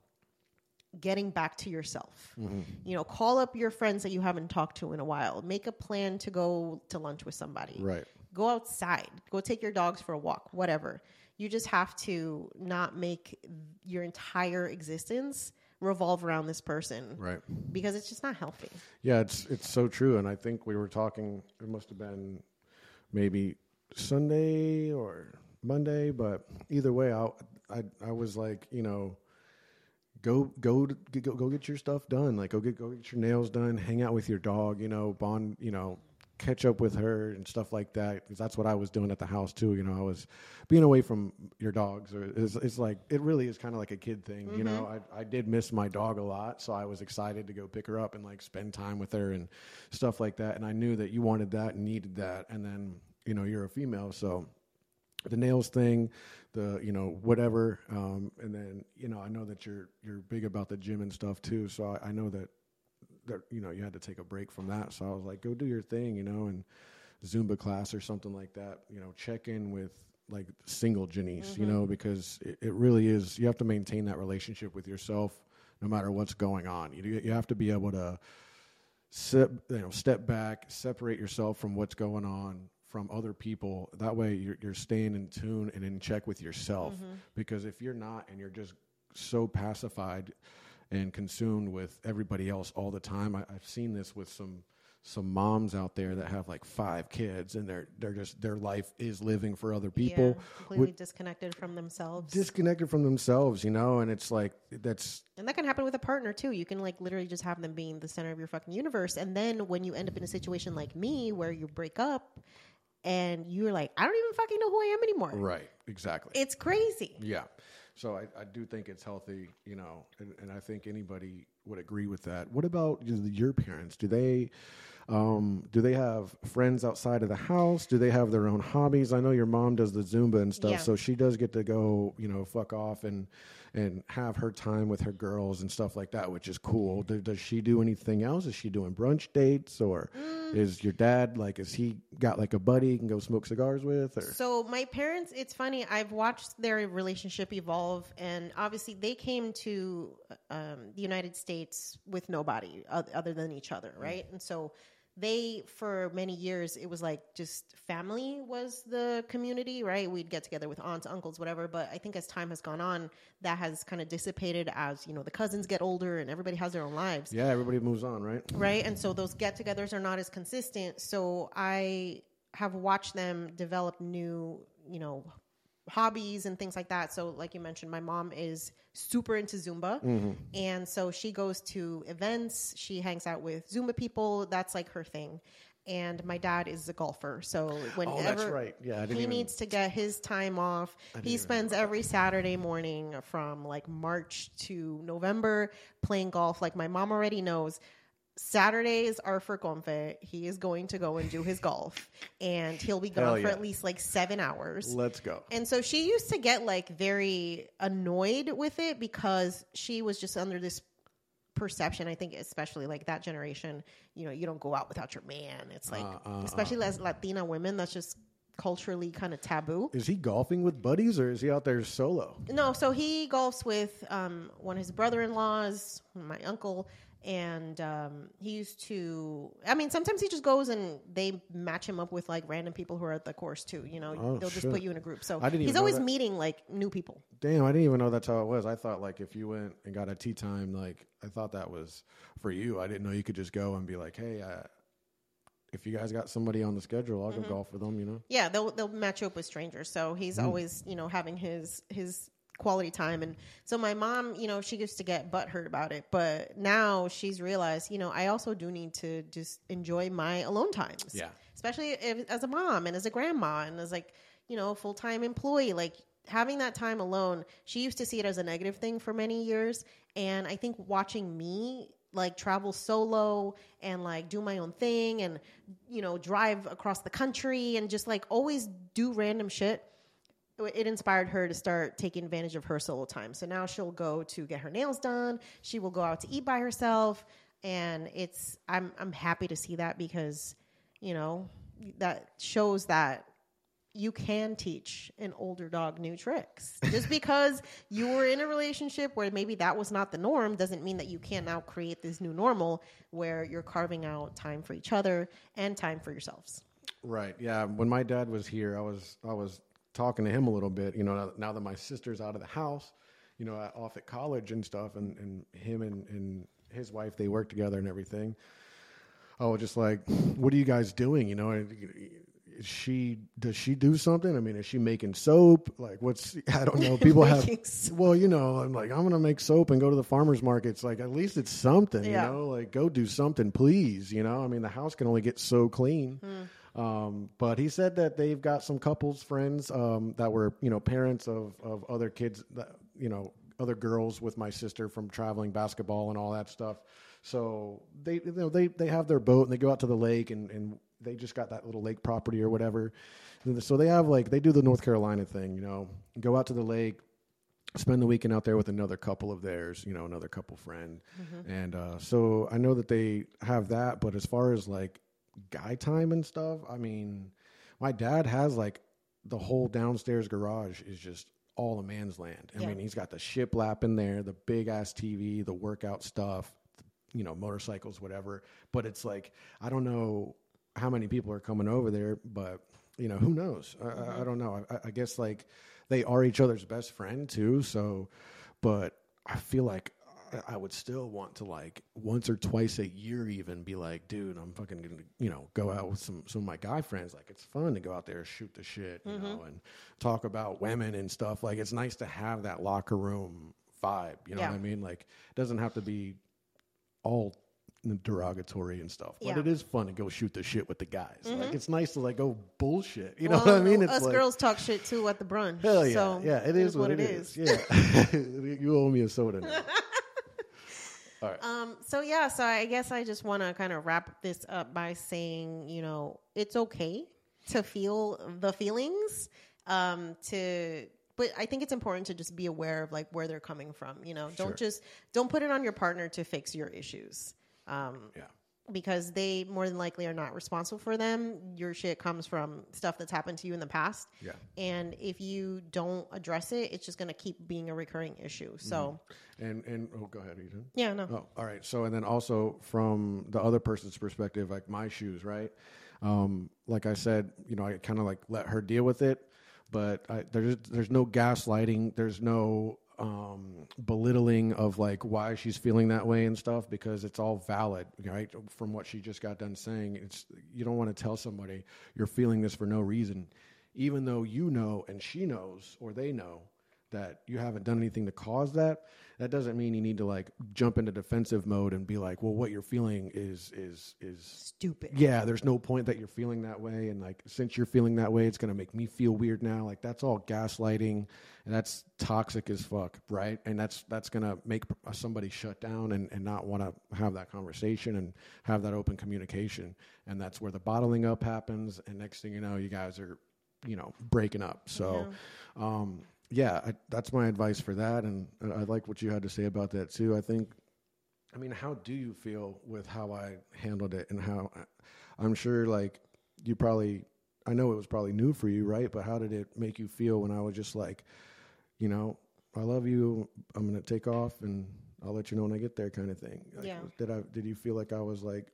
getting back to yourself. Mm-hmm. You know, call up your friends that you haven't talked to in a while. Make a plan to go to lunch with somebody. Right. Go outside. Go take your dogs for a walk, whatever. You just have to not make your entire existence revolve around this person Right. because it's just not healthy. Yeah, it's it's so true, and I think we were talking. It must have been maybe Sunday or Monday, but either way, I I, I was like, you know, go go go go get your stuff done. Like go get go get your nails done. Hang out with your dog. You know, bond. You know, catch up with her and stuff like that. Because that's what I was doing at the house too. You know, I was being away from your dogs. Or it's, it's like it really is kind of like a kid thing. You know, I I did miss my dog a lot, so I was excited to go pick her up and like spend time with her and stuff like that. And I knew that you wanted that and needed that. And then you know, you're a female, so the nails thing, the you know whatever, um, and then you know I know that you're you're big about the gym and stuff too. So I, I know that that you know you had to take a break from that. So I was like, go do your thing, you know, and Zumba class or something like that. You know, check in with like single Janice, you know, mm-hmm. because it, it really is. You have to maintain that relationship with yourself, no matter what's going on. You you have to be able to. Step, you know, step back, separate yourself from what's going on from other people. That way, you're, you're staying in tune and in check with yourself. Mm-hmm. Because if you're not, and you're just so pacified and consumed with everybody else all the time, I, I've seen this with some some moms out there that have like five kids, and they're they're just their life is living for other people. yeah, completely disconnected from themselves. Disconnected from themselves, you know, and it's like that's And that can happen with a partner too. You can like literally just have them being the center of your fucking universe. And then when you end up in a situation like me where you break up and you're like, I don't even fucking know who I am anymore. right, exactly. It's crazy. Yeah. So I, I do think it's healthy, you know, and, and I think anybody would agree with that. What about your parents? Do they um, do they have friends outside of the house? Do they have their own hobbies? I know your mom does the Zumba and stuff, Yeah. so she does get to go, you know, fuck off and and have her time with her girls and stuff like that, which is cool. Do, does she do anything else? Is she doing brunch dates, or Mm. Is your dad like? Is he got like a buddy he can go smoke cigars with? Or So my parents, it's funny. I've watched their relationship evolve, and obviously they came to um, the United States with nobody other than each other, right? And so they, for many years, it was like just family was the community, right? We'd get together with aunts, uncles, whatever. But I think as time has gone on, that has kind of dissipated as you know the cousins get older and everybody has their own lives yeah, everybody moves on, right? right? And so those get togethers are not as consistent. So I have watched them develop new, you know, hobbies and things like that. So, like you mentioned, my mom is super into Zumba. And so she goes to events, she hangs out with Zumba people. That's like her thing. and my dad is a golfer. So whenever Oh, right. Yeah, he even- needs to get his time off. He spends every Saturday morning from like March to November playing golf. Like my mom already knows. Saturdays are for Confe. He is going to go and do his golf, and he'll be gone for at least like seven hours. Let's go. And so she used to get like very annoyed with it because she was just under this perception. I think, especially like that generation, you know, you don't go out without your man. It's like, Uh, especially as Latina women, that's just culturally kind of taboo. Is he golfing with buddies or is he out there solo? No, so he golfs with um, one of his brother-in-laws, my uncle, and um, he used to. I mean, sometimes he just goes and they match him up with like random people who are at the course too. You know, Oh, they'll just put you in a group. So I didn't he's always that. meeting like new people. Damn, I didn't even know that's how it was. I thought like if you went and got a tee time, like I thought that was for you. I didn't know you could just go and be like, hey, uh, if you guys got somebody on the schedule, I'll Mm-hmm. go golf with them. You know? Yeah, they'll they'll match you up with strangers. So he's always you know having his his quality time. And so my mom, you know, she used to get butthurt about it, but now she's realized, you know, I also do need to just enjoy my alone times. Yeah. especially if, as a mom and as a grandma and as like you know full time employee, like having that time alone. She used to see it as a negative thing for many years, and I think watching me like travel solo and like do my own thing and you know drive across the country and just like always do random shit it inspired her to start taking advantage of her solo time. So now she'll go to get her nails done. She will go out to eat by herself, and it's I'm I'm happy to see that because you know that shows that you can teach an older dog new tricks. Just because you were in a relationship where maybe that was not the norm doesn't mean that you can't now create this new normal where you're carving out time for each other and time for yourselves. Right. Yeah. When my dad was here, I was I was talking to him a little bit. You know, now, now that my sister's out of the house, you know, off at college and stuff, and and him and and his wife they work together and everything. I was just like, "What are you guys doing?" You know, is she does she do something? I mean, is she making soap? Like, what's I don't know. People have soap. well, you know, I'm like, I'm gonna make soap and go to the farmers markets. Like, at least it's something, Yeah. you know. Like, go do something, please. You know, I mean, the house can only get so clean. Hmm. Um, but he said that they've got some couples friends um, that were, you know, parents of of other kids, that, you know, other girls with my sister from traveling basketball and all that stuff. So they, you know, they they have their boat and they go out to the lake and and they just got that little lake property or whatever. So they have like they do the North Carolina thing, you know, go out to the lake, spend the weekend out there with another couple of theirs, you know, another couple friend. And uh, so I know that they have that, but as far as like guy time and stuff, I mean, my dad has like the whole downstairs garage is just all a man's land. I Yeah. mean, he's got the shiplap in there, the big ass TV, the workout stuff, you know, motorcycles, whatever. But it's like, I don't know how many people are coming over there, but you know, who knows? I, I, I mm-hmm. don't know. I, I guess like they are each other's best friend too. So, but I feel like I- would still want to like once or twice a year even be like, dude, I'm fucking gonna you know go out with some some of my guy friends. Like it's fun to go out there shoot the shit, you know, mm-hmm. and talk about women and stuff. Like it's nice to have that locker room vibe. You know Yeah. what I mean? Like it doesn't have to be all derogatory and stuff, but Yeah. it is fun to go shoot the shit with the guys. Like mm-hmm. it's nice to like go bullshit. You know what I mean? It's us like, girls talk shit too at the brunch. Hell yeah, So yeah, it is what, it is. Yeah, you owe me a soda now. Um, so yeah, so I guess I just want to kind of wrap this up by saying, you know, it's okay to feel the feelings. Um, to, but I think it's important to just be aware of like where they're coming from. You know, don't Sure. just don't put it on your partner to fix your issues. Um, Yeah. Because they more than likely are not responsible for them. Your shit comes from stuff that's happened to you in the past. Yeah. And if you don't address it, it's just going to keep being a recurring issue. So, And and oh, go ahead, Ethan. yeah, no. Oh, all right. So, and then also from the other person's perspective, like my shoes, right? Um, like I said, you know, I kind of like let her deal with it, but I, there's there's no gaslighting, there's no um, belittling of like why she's feeling that way and stuff because it's all valid, right? From what she just got done saying, it's you don't want to tell somebody you're feeling this for no reason, even though you know and she knows or they know that you haven't done anything to cause that, that doesn't mean you need to like jump into defensive mode and be like, well, what you're feeling is is is Stupid. yeah, there's no point that you're feeling that way. And like, since you're feeling that way, it's going to make me feel weird now. Like, that's all gaslighting and that's toxic as fuck. Right. And that's, that's going to make somebody shut down and, and not want to have that conversation and have that open communication. And that's where the bottling up happens. And next thing you know, you guys are, you know, breaking up. So, um, yeah, I, that's my advice for that. And I like what you had to say about that too. I think I mean, how do you feel with how I handled it and how I'm sure like you probably I know it was probably new for you, right? But how did it make you feel when I was just like, you know, I love you, I'm going to take off and I'll let you know when I get there kind of thing. Like, Yeah. Did I did you feel like I was like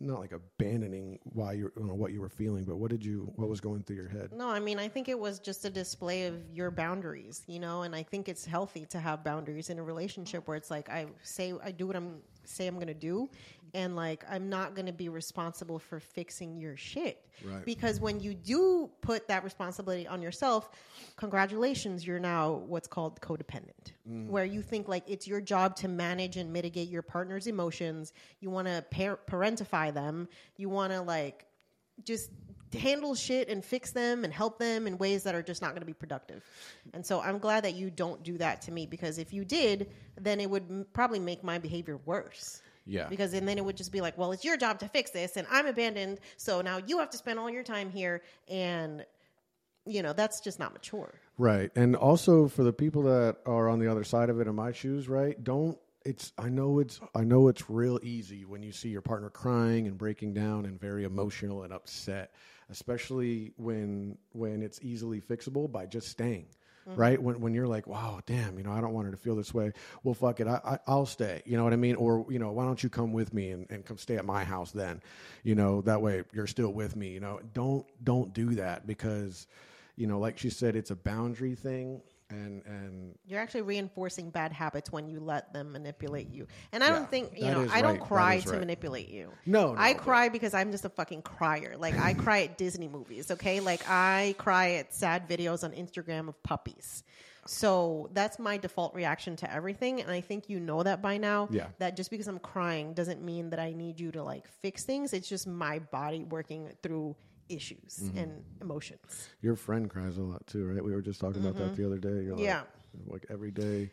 not like abandoning why you know, what you were feeling, but what did you what was going through your head? No, I mean, I think it was just a display of your boundaries, you know, and I think it's healthy to have boundaries in a relationship where it's like I say I do what I'm say I'm going to do and like I'm not going to be responsible for fixing your shit. Right. Because when you do put that responsibility on yourself, congratulations, you're now what's called codependent. Mm. Where you think like it's your job to manage and mitigate your partner's emotions, you want to par- parentify them, you want to like just handle shit and fix them and help them in ways that are just not going to be productive. And so I'm glad that you don't do that to me because if you did, then it would m- probably make my behavior worse. Yeah. Because and then it would just be like, well, it's your job to fix this and I'm abandoned, so now you have to spend all your time here and you know, that's just not mature. Right. And also for the people that are on the other side of it in my shoes, right? Don't it's I know it's I know it's real easy when you see your partner crying and breaking down and very emotional and upset, especially when when it's easily fixable by just staying. Mm-hmm. Right when when you're like, wow, damn, you know, I don't want her to feel this way. Well, fuck it, I, I I'll stay. You know what I mean? Or you know, why don't you come with me and, and come stay at my house then? You know, that way you're still with me. You know, don't don't do that because you know, like she said, it's a boundary thing, and and You're actually reinforcing bad habits when you let them manipulate you. And I Yeah, don't think, you know, I don't right. Cry to right. manipulate you. No, no, I but- cry because I'm just a fucking crier. Like I cry at Disney movies, okay? Like I cry at sad videos on Instagram of puppies. So that's my default reaction to everything. And I think you know that by now. Yeah. That just because I'm crying doesn't mean that I need you to like fix things. It's just my body working through issues Mm-hmm. and emotions. your friend cries a lot too, right? We were just talking about that the other day. You're Mm-hmm. Yeah. like every day.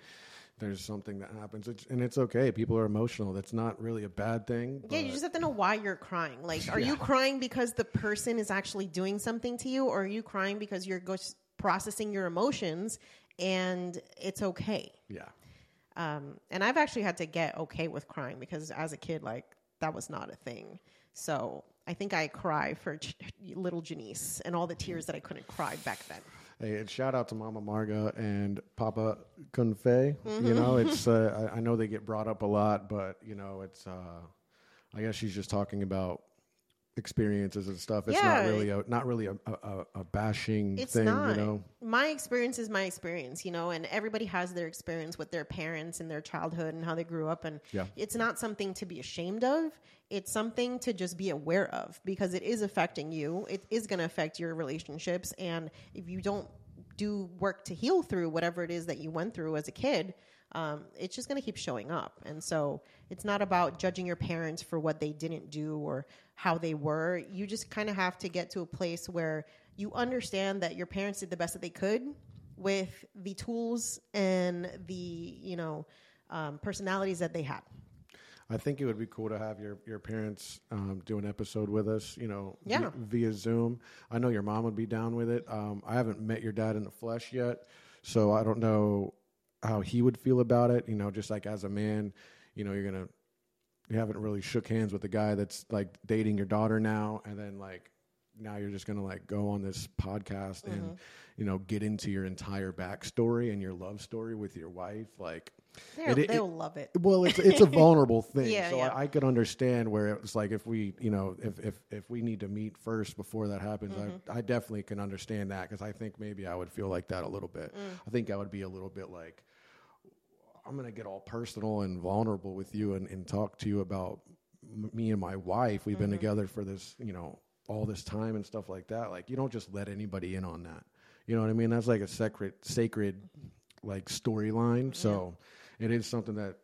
There's something that happens, it's, and it's okay. People are emotional. That's not really a bad thing. Yeah, you just have to know why you're crying. Like, are you crying because the person is actually doing something to you, or are you crying because you're just processing your emotions and it's okay? yeah. Um, and I've actually had to get okay with crying because as a kid, like, that was not a thing. So I think I cry for Ch- little Janice and all the tears that I couldn't cry back then. Hey, and shout out to Mama Marga and Papa Kunfe. Mm-hmm. You know, it's uh, I, I know they get brought up a lot, but you know, it's uh, I guess she's just talking about experiences and stuff. It's Yeah. not really a not really a, a, a- bashing It's thing. not. You know, My experience is my experience, you know, and everybody has their experience with their parents and their childhood and how they grew up. And Yeah. it's not something to be ashamed of. It's something to just be aware of because it is affecting you. It is going to affect your relationships. And if you don't do work to heal through whatever it is that you went through as a kid, um, it's just going to keep showing up. And so it's not about judging your parents for what they didn't do or how they were. You just kind of have to get to a place where you understand that your parents did the best that they could with the tools and the, you know, um, personalities that they had. I think it would be cool to have your your parents um, do an episode with us. You know, Yeah. via Zoom. I know your mom would be down with it. Um, I haven't met your dad in the flesh yet, so I don't know how he would feel about it. You know, just like as a man, you know, you're gonna you haven't really shook hands with the guy that's like dating your daughter now, and then like now you're just gonna like go on this podcast and you know get into your entire backstory and your love story with your wife, like. It- it- they'll love it. Well, it's it's a vulnerable thing, Yeah, so yeah. I, I could understand where it's like if we, you know, if if if we need to meet first before that happens, Mm-hmm. I I definitely can understand that because I think maybe I would feel like that a little bit. Mm. I think I would be a little bit like, I'm gonna get all personal and vulnerable with you and, and talk to you about m- me and my wife. We've been Mm-hmm. together for this, you know, all this time and stuff like that. Like you don't just let anybody in on that. You know what I mean? That's like a sacred, sacred, like storyline. So it is something that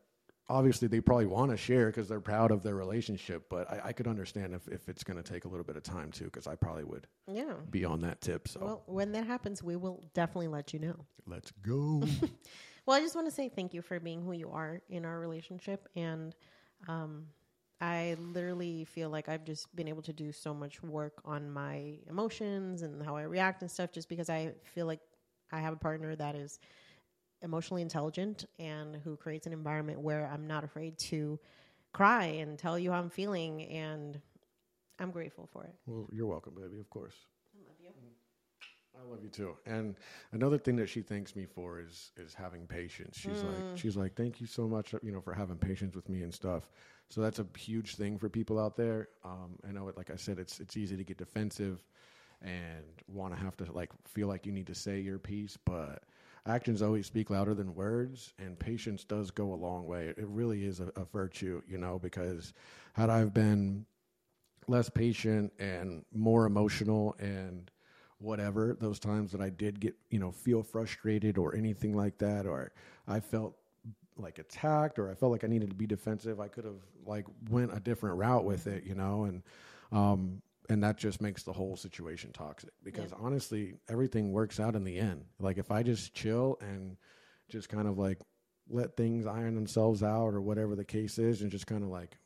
obviously they probably want to share because they're proud of their relationship. But I, I could understand if, if it's going to take a little bit of time too, because I probably would Yeah. be on that tip. So Well, when that happens, we will definitely let you know. let's go. Well, I just want to say thank you for being who you are in our relationship. And um, I literally feel like I've just been able to do so much work on my emotions and how I react and stuff just because I feel like I have a partner that is emotionally intelligent and who creates an environment where I'm not afraid to cry and tell you how I'm feeling. And I'm grateful for it. well, you're welcome, baby. Of course. I love you. I love you too. And another thing that she thanks me for is is having patience. She's like she's like, thank you so much, you know, for having patience with me and stuff. So that's a huge thing for people out there. Um, I know it. Like I said, it's it's easy to get defensive and want to have to like feel like you need to say your piece, but actions always speak louder than words, and patience does go a long way. It really is a, a virtue, you know, because had I've been less patient and more emotional and whatever those times that I did get you know feel frustrated or anything like that or I felt like attacked or I felt like I needed to be defensive I could have like went a different route with it you know? And um and that just makes the whole situation toxic because honestly everything works out in the end. Like if I just chill and just kind of like let things iron themselves out or whatever the case is and just kind of like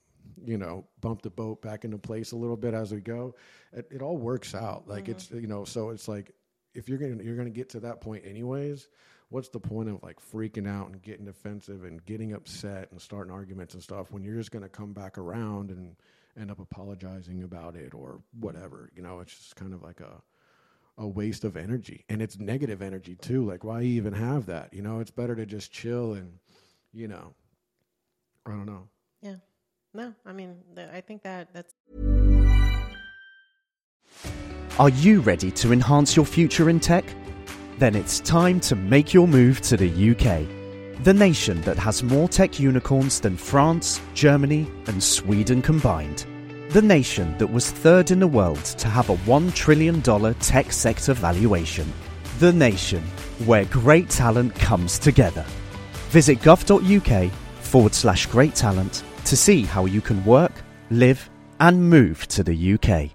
you know bump the boat back into place a little bit as we go. It, it all works out. Like it's mm-hmm. you know so it's like if you're gonna you're gonna get to that point anyways what's the point of like freaking out and getting defensive and getting upset and starting arguments and stuff when you're just gonna come back around and end up apologizing about it or whatever? You know it's just kind of like a a waste of energy. And it's negative energy too. Like why even have that? You know it's better to just chill and you know i don't know. Yeah. No, I mean, I think that that's Are you ready to enhance your future in tech? Then it's time to make your move to the UK, the nation that has more tech unicorns than France, Germany, and Sweden combined. The nation that was third in the world to have a $1 trillion tech sector valuation. The nation where great talent comes together. Visit gov.uk forward slash great talent to see how you can work, live, and move to the UK.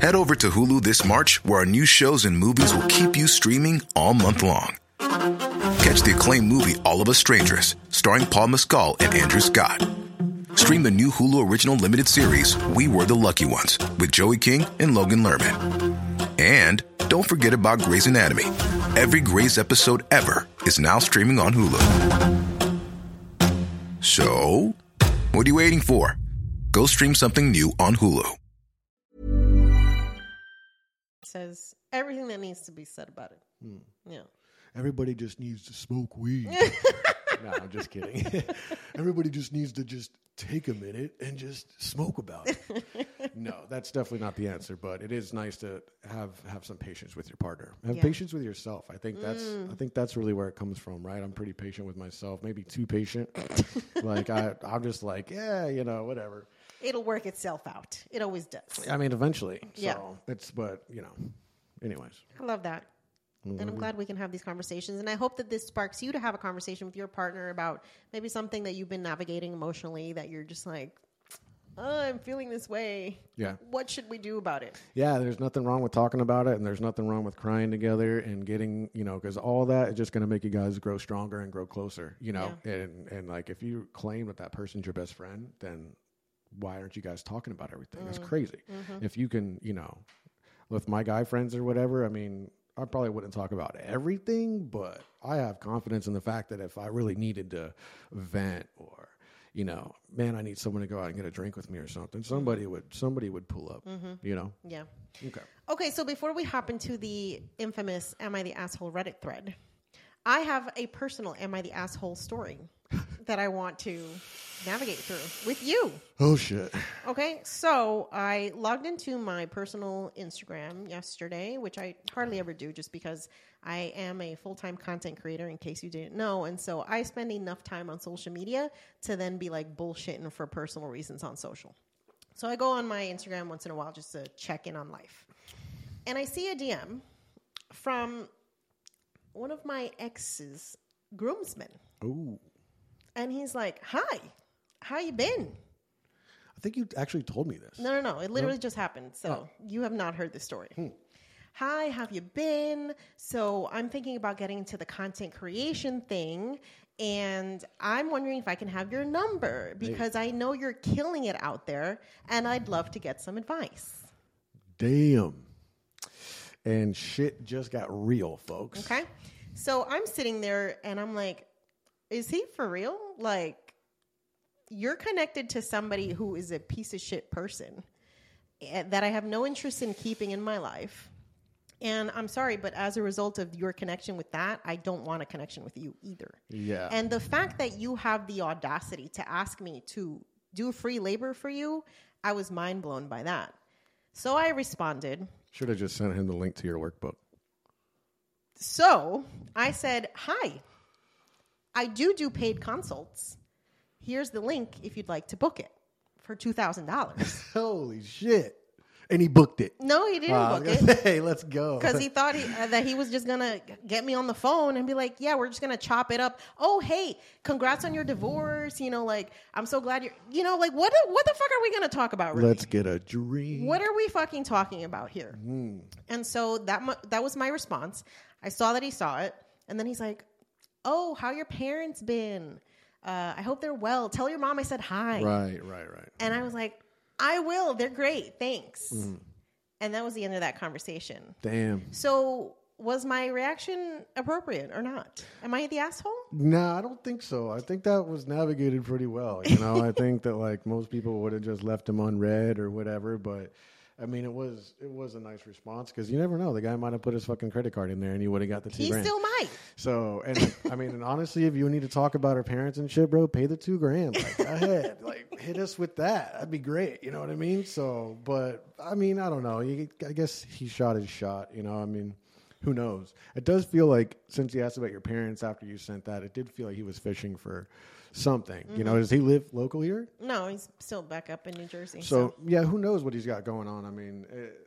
Head over to Hulu this March, where our new shows and movies will keep you streaming all month long. Catch the acclaimed movie All of Us Strangers, starring Paul Mescal and Andrew Scott. Stream the new Hulu original limited series We Were the Lucky Ones with Joey King and Logan Lerman. And don't forget about Grey's Anatomy. Every Grey's episode ever is now streaming on Hulu. So, what are you waiting for? Go stream something new on Hulu. says everything that needs to be said about it. Hmm. Yeah. Everybody just needs to smoke weed. no, I'm just kidding. Everybody just needs to just take a minute and just smoke about it. no, that's definitely not the answer, but it is nice to have have some patience with your partner. Have Yeah. patience with yourself. I think that's mm. I think that's really where it comes from, right? I'm pretty patient with myself, maybe too patient. like I I'm just like, yeah, you know, whatever. It'll work itself out. It always does. I mean, eventually. So Yeah. it's but, you know, anyways. I love that. And I'm glad we can have these conversations. And I hope that this sparks you to have a conversation with your partner about maybe something that you've been navigating emotionally that you're just like, oh, I'm feeling this way. Yeah. What should we do about it? Yeah, there's nothing wrong with talking about it, and there's nothing wrong with crying together and getting, you know, because all that is just going to make you guys grow stronger and grow closer, you know. And and like if you claim that that person's your best friend, then why aren't you guys talking about everything? That's mm. crazy. Mm-hmm. If you can, you know, with my guy friends or whatever, I mean, I probably wouldn't talk about everything, but I have confidence in the fact that if I really needed to vent or you know, man, I need someone to go out and get a drink with me or something. Somebody mm-hmm. would somebody would pull up, mm-hmm. you know. Yeah. Okay. Okay, so before we hop into the infamous Am I the Asshole Reddit thread, I have a personal Am I the Asshole story that I want to navigate through with you. Oh shit. Okay, so I logged into my personal Instagram yesterday, which I hardly ever do just because I am a full time content creator, in case you didn't know. And so I spend enough time on social media to then be like bullshitting for personal reasons on social. So I go on my Instagram once in a while just to check in on life. and I see a DM from one of my ex's groomsmen, Ooh. and he's like, "Hi, how you been?" I think you actually told me this. No, no, no. It literally just happened. So Oh. you have not heard this story. Hmm. Hi, have you been? So I'm thinking about getting into the content creation thing. And I'm wondering if I can have your number because I know you're killing it out there and I'd love to get some advice. Damn. And shit just got real, folks. Okay. So I'm sitting there and I'm like, is he for real? Like, you're connected to somebody who is a piece of shit person eh, that I have no interest in keeping in my life. And I'm sorry, but as a result of your connection with that, I don't want a connection with you either. Yeah. And the fact that you have the audacity to ask me to do free labor for you, I was mind blown by that. So I responded, Should have just sent him the link to your workbook. So I said, Hi, I do do paid consults. Here's the link if you'd like to book it for $2,000. Holy shit. And he booked it. no, he didn't Wow. book it hey, let's go. because he thought he, uh, that he was just going to get me on the phone and be like, Yeah, we're just going to chop it up. Oh, hey, congrats on your divorce. You know, like, I'm so glad you're, you know, like, what, the- what the fuck are we going to talk about, really? Let's get a dream. what are we fucking talking about here? Hmm. And so that mu- that was my response. I saw that he saw it, and then he's like, "Oh, how your parents been? Uh, I hope they're well. Tell your mom I said hi." Right, right, right. And I was like, "I will. They're great. Thanks." Hmm. And that was the end of that conversation. Damn. So was my reaction appropriate or not? Am I the asshole? No, I don't think so. I think that was navigated pretty well. You know, I think that like most people would have just left him unread or whatever. But I mean, it was it was a nice response because you never know. The guy might have put his fucking credit card in there and you would have got the two He grand. still might. So, and I mean, and honestly, if you need to talk about our parents and shit, bro, pay the two grand. Like, go ahead, like, hit us with that. That'd be great. You know what I mean? So, but I mean, I don't know. You, I guess he shot his shot. You know, I mean, who knows? It does feel like since he asked about your parents after you sent that, it did feel like he was fishing for something. You know, mm-hmm. does he live local here? No, he's still back up in New Jersey. So yeah, who knows what he's got going on? I mean, it,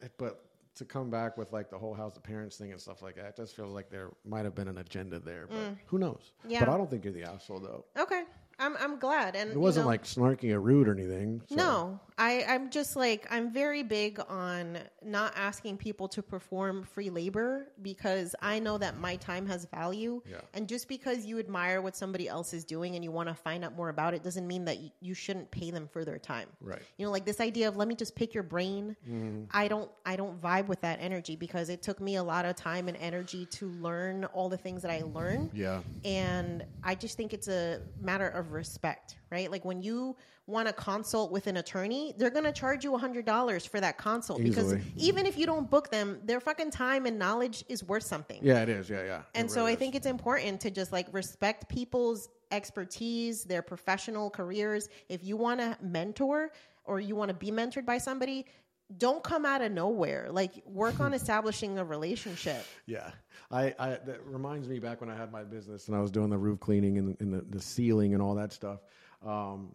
it, but to come back with like the whole house of parents thing and stuff like that, it just feels like there might have been an agenda there. But mm. who knows? Yeah. But I don't think you're the asshole though. okay, I'm I'm glad. And It wasn't you know, like snarky or rude or anything. so- No, I, I'm just like, I'm very big on not asking people to perform free labor because I know that my time has value. Yeah. And just because you admire what somebody else is doing and you want to find out more about it doesn't mean that you, you shouldn't pay them for their time. Right. You know, like this idea of let me just pick your brain. Mm-hmm. I don't, I don't vibe with that energy because it took me a lot of time and energy to learn all the things that I learned Yeah. and I just think it's a matter of respect, right? Like when you want to consult with an attorney, they're going to charge you $100 for that consult because even if you don't book them, their fucking time and knowledge is worth something. Yeah, it is. Yeah, yeah. And It so really I is. think it's important to just like respect people's expertise, their professional careers. If you want to mentor or you want to be mentored by somebody, don't come out of nowhere. Like work on establishing a relationship. Yeah, I, I that reminds me back when I had my business and I was doing the roof cleaning and, and the, the sealing and all that stuff. Um,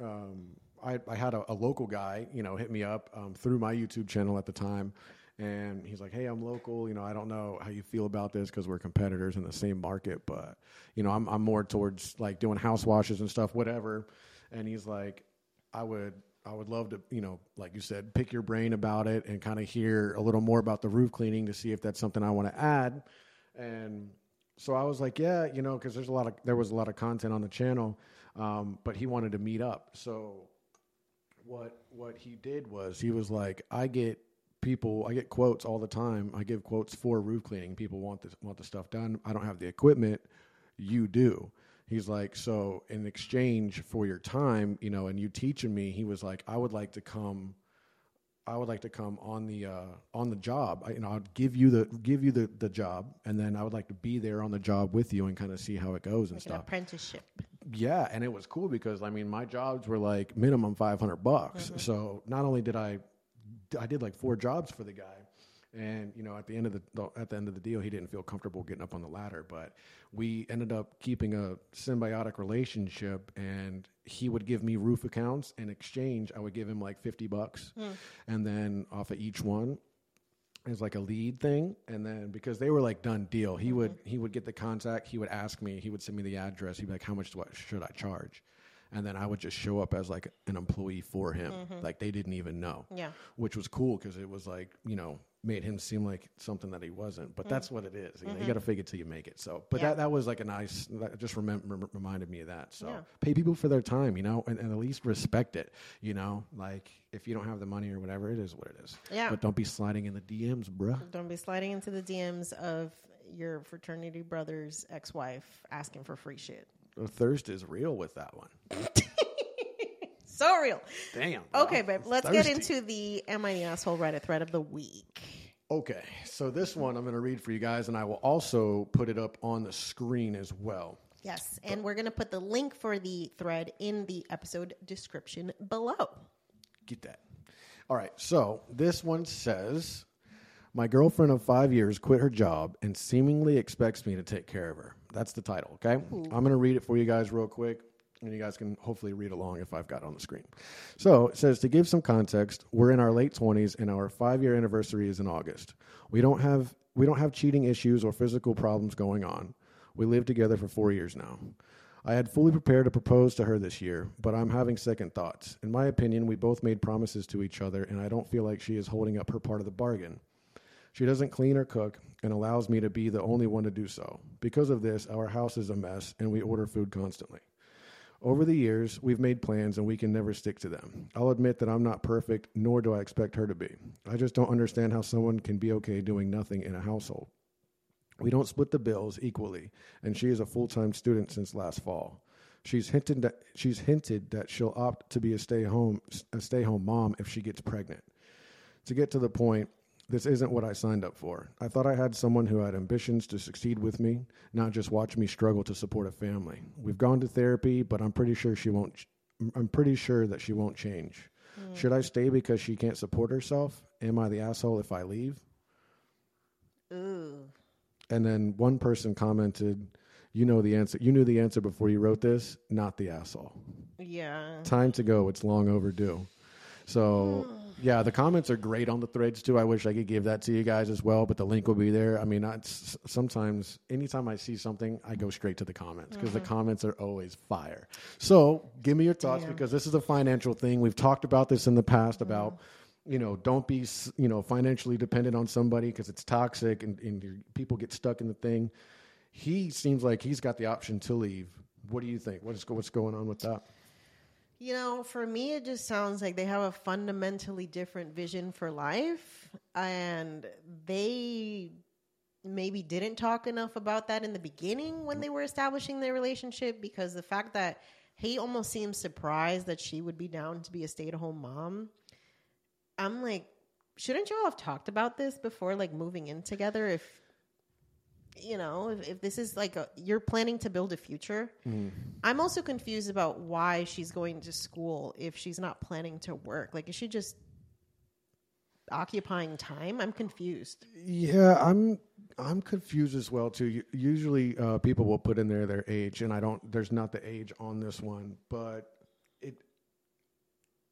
um, I, I had a, a local guy, you know, hit me up um, through my YouTube channel at the time, and he's like, "Hey, I'm local. You know, I don't know how you feel about this because we're competitors in the same market, but you know, I'm I'm more towards like doing house washes and stuff, whatever." And he's like, "I would." I would love to, you know, like you said, pick your brain about it and kind of hear a little more about the roof cleaning to see if that's something I want to add. And so I was like, yeah, you know, because there's a lot of there was a lot of content on the channel, um, but he wanted to meet up. So what what he did was he was like, I get people, I get quotes all the time. I give quotes for roof cleaning. People want this want the stuff done. I don't have the equipment. You do. He's like, so in exchange for your time, you know, and you teaching me, he was like, I would like to come I would like to come on the uh, on the job. I, you know, I'd give you the give you the, the job, and then I would like to be there on the job with you and kind of see how it goes and Like an stuff. apprenticeship. Yeah, and it was cool because I mean, my jobs were like minimum five hundred bucks. So not only did I, I did like four jobs for the guy, and you know, at the end of the at the end of the deal, he didn't feel comfortable getting up on the ladder. But we ended up keeping a symbiotic relationship, and he would give me roof accounts in exchange. I would give him like fifty bucks, hmm. and then off of each one, as like a lead thing, and then because they were like done deal, he would mm-hmm. he would get the contact. He would ask me. He would send me the address. He'd be like, "How much do I, should I charge?" And then I would just show up as like an employee for him. Like they didn't even know. Yeah. Which was cool because it was like you know made him seem like something that he wasn't. But that's what it is. You, know, you got to fake it till you make it. So, but Mm-hmm. Yeah. that that was like a nice. That just reminded me of that. So Yeah. pay people for their time, you know, and, and at least respect it. You know, like if you don't have the money or whatever, it is what it is. Yeah. But don't be sliding in the DMs, bruh. Don't be sliding into the DMs of your fraternity brother's ex-wife asking for free shit. The thirst is real with that one. So real. Damn. bro. Okay, babe. Let's get into the Am I the Asshole Reddit thread of the week. Okay, so this one I'm going to read for you guys, and I will also put it up on the screen as well. Yes, and we're going to put the link for the thread in the episode description below. Get that. All right, so this one says My girlfriend of five years quit her job and seemingly expects me to take care of her. That's the title, okay? I'm going to read it for you guys real quick, and you guys can hopefully read along if I've got it on the screen. So it says to give some context, we're in our late 20s and our five year anniversary is in August. We don't have we don't have cheating issues or physical problems going on. We live together for four years now. I had fully prepared to propose to her this year, but I'm having second thoughts. In my opinion, we both made promises to each other, and I don't feel like she is holding up her part of the bargain. She doesn't clean or cook and allows me to be the only one to do so. Because of this, our house is a mess and we order food constantly. Over the years, we've made plans and we can never stick to them. I'll admit that I'm not perfect, nor do I expect her to be. I just don't understand how someone can be okay doing nothing in a household. We don't split the bills equally, and she is a full time student since last fall. She's hinted that she's hinted that she'll opt to be a stay home a stay home mom if she gets pregnant. To get to the point, this isn't what I signed up for. I thought I had someone who had ambitions to succeed with me, not just watch me struggle to support a family. We've gone to therapy, but I'm pretty sure she won't I'm pretty sure that she won't change. Hmm. Should I stay because she can't support herself? Am I the asshole if I leave? Ooh. And then one person commented, "You know the answer. You knew the answer before you wrote this. Not the asshole. Yeah. Time to go. It's long overdue." So hmm. Yeah, the comments are great on the threads too. I wish I could give that to you guys as well, but the link will be there. I mean, I, sometimes anytime I see something, I go straight to the comments because the mm-hmm. comments are always fire. So give me your thoughts because this is a financial thing. We've talked about this in the past mm-hmm. about you know don't be you know financially dependent on somebody because it's toxic and, and your, people get stuck in the thing. He seems like he's got the option to leave. What do you think? What's what's going on with that? You know, for me, it just sounds like they have a fundamentally different vision for life, and they maybe didn't talk enough about that in the beginning when they were establishing their relationship. Because the fact that he almost seems surprised that she would be down to be a stay-at-home mom, I'm like, shouldn't y'all have talked about this before, like moving in together? If you know, if, if this is like a, you're planning to build a future, I'm also confused about why she's going to school if she's not planning to work. Like, is she just occupying time? I'm confused. Yeah, I'm I'm confused as well too. Usually, uh, people will put in there their age, and I don't. There's not the age on this one, but.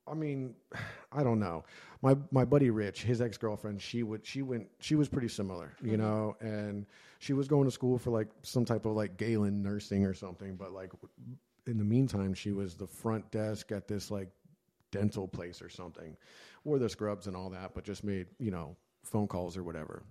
I mean, I don't know. My my buddy Rich, his ex girlfriend, she would she went she was pretty similar, you mm-hmm. know, and she was going to school for like some type of like Galen nursing or something, but like in the meantime, she was the front desk at this like dental place or something, wore the scrubs and all that, but just made you know phone calls or whatever.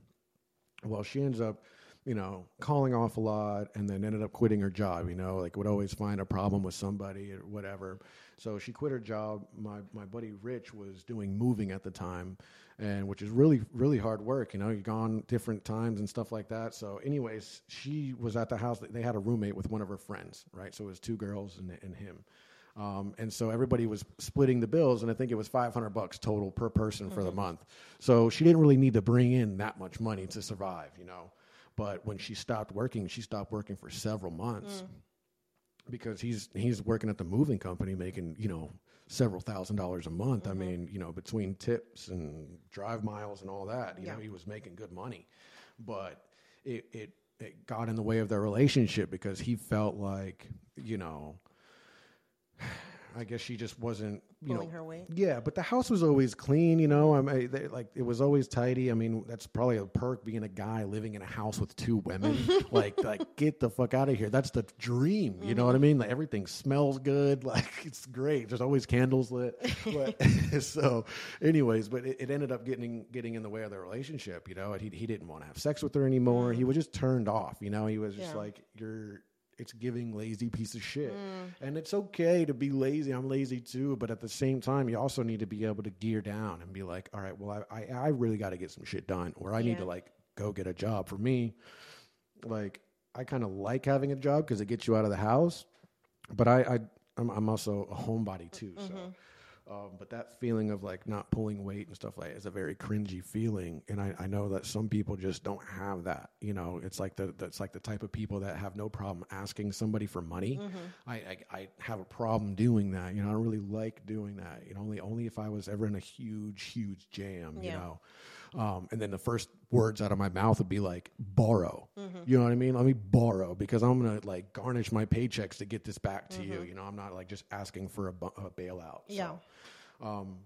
Well, she ends up, you know, calling off a lot and then ended up quitting her job, you know, like would always find a problem with somebody or whatever. So she quit her job. My my buddy Rich was doing moving at the time and which is really really hard work, you know, you've gone different times and stuff like that. So anyways, she was at the house they had a roommate with one of her friends, right? So it was two girls and and him. Um, and so everybody was splitting the bills, and I think it was 500 bucks total per person for the month. So she didn't really need to bring in that much money to survive, you know. But when she stopped working, she stopped working for several months because he's he's working at the moving company, making you know several thousand dollars a month. I mm-hmm. mean, you know, between tips and drive miles and all that, you know, he was making good money. But it it it got in the way of their relationship because he felt like you know I guess she just wasn't you Pulling know her weight? Yeah, but the house was always clean. You know, I mean, they, like it was always tidy. I mean, that's probably a perk being a guy living in a house with two women. like, like get the fuck out of here. That's the dream. You know what I mm-hmm. mean? Like everything smells good. Like it's great. There's always candles lit. But, so, anyways, but it, it ended up getting getting in the way of the relationship. You know, he he didn't want to have sex with her anymore. He mm. was just turned off. You know, he was just Yeah. like you're it's giving lazy piece of shit. Mm. And it's okay to be lazy. I'm lazy too, but at the same time, you also need to be able to gear down and be like, all right, well, I, I, I really got to get some shit done, or I need to like go get a job. For me, like, I kind of like having a job because it gets you out of the house, but I, I I'm, I'm also a homebody too, so. Mm-hmm. Um, but that feeling of like not pulling weight and stuff like that is a very cringy feeling, and I, I know that some people just don't have that. You know, it's like the that's like the type of people that have no problem asking somebody for money. I, I I have a problem doing that. You know, I don't really like doing that. You know, only only if I was ever in a huge huge jam. You know. Um, and then the first words out of my mouth would be like borrow. You know what I mean? Let me borrow because I'm gonna like garnish my paychecks to get this back to you. You know, I'm not like just asking for a, bu- a bailout. Yeah. Um,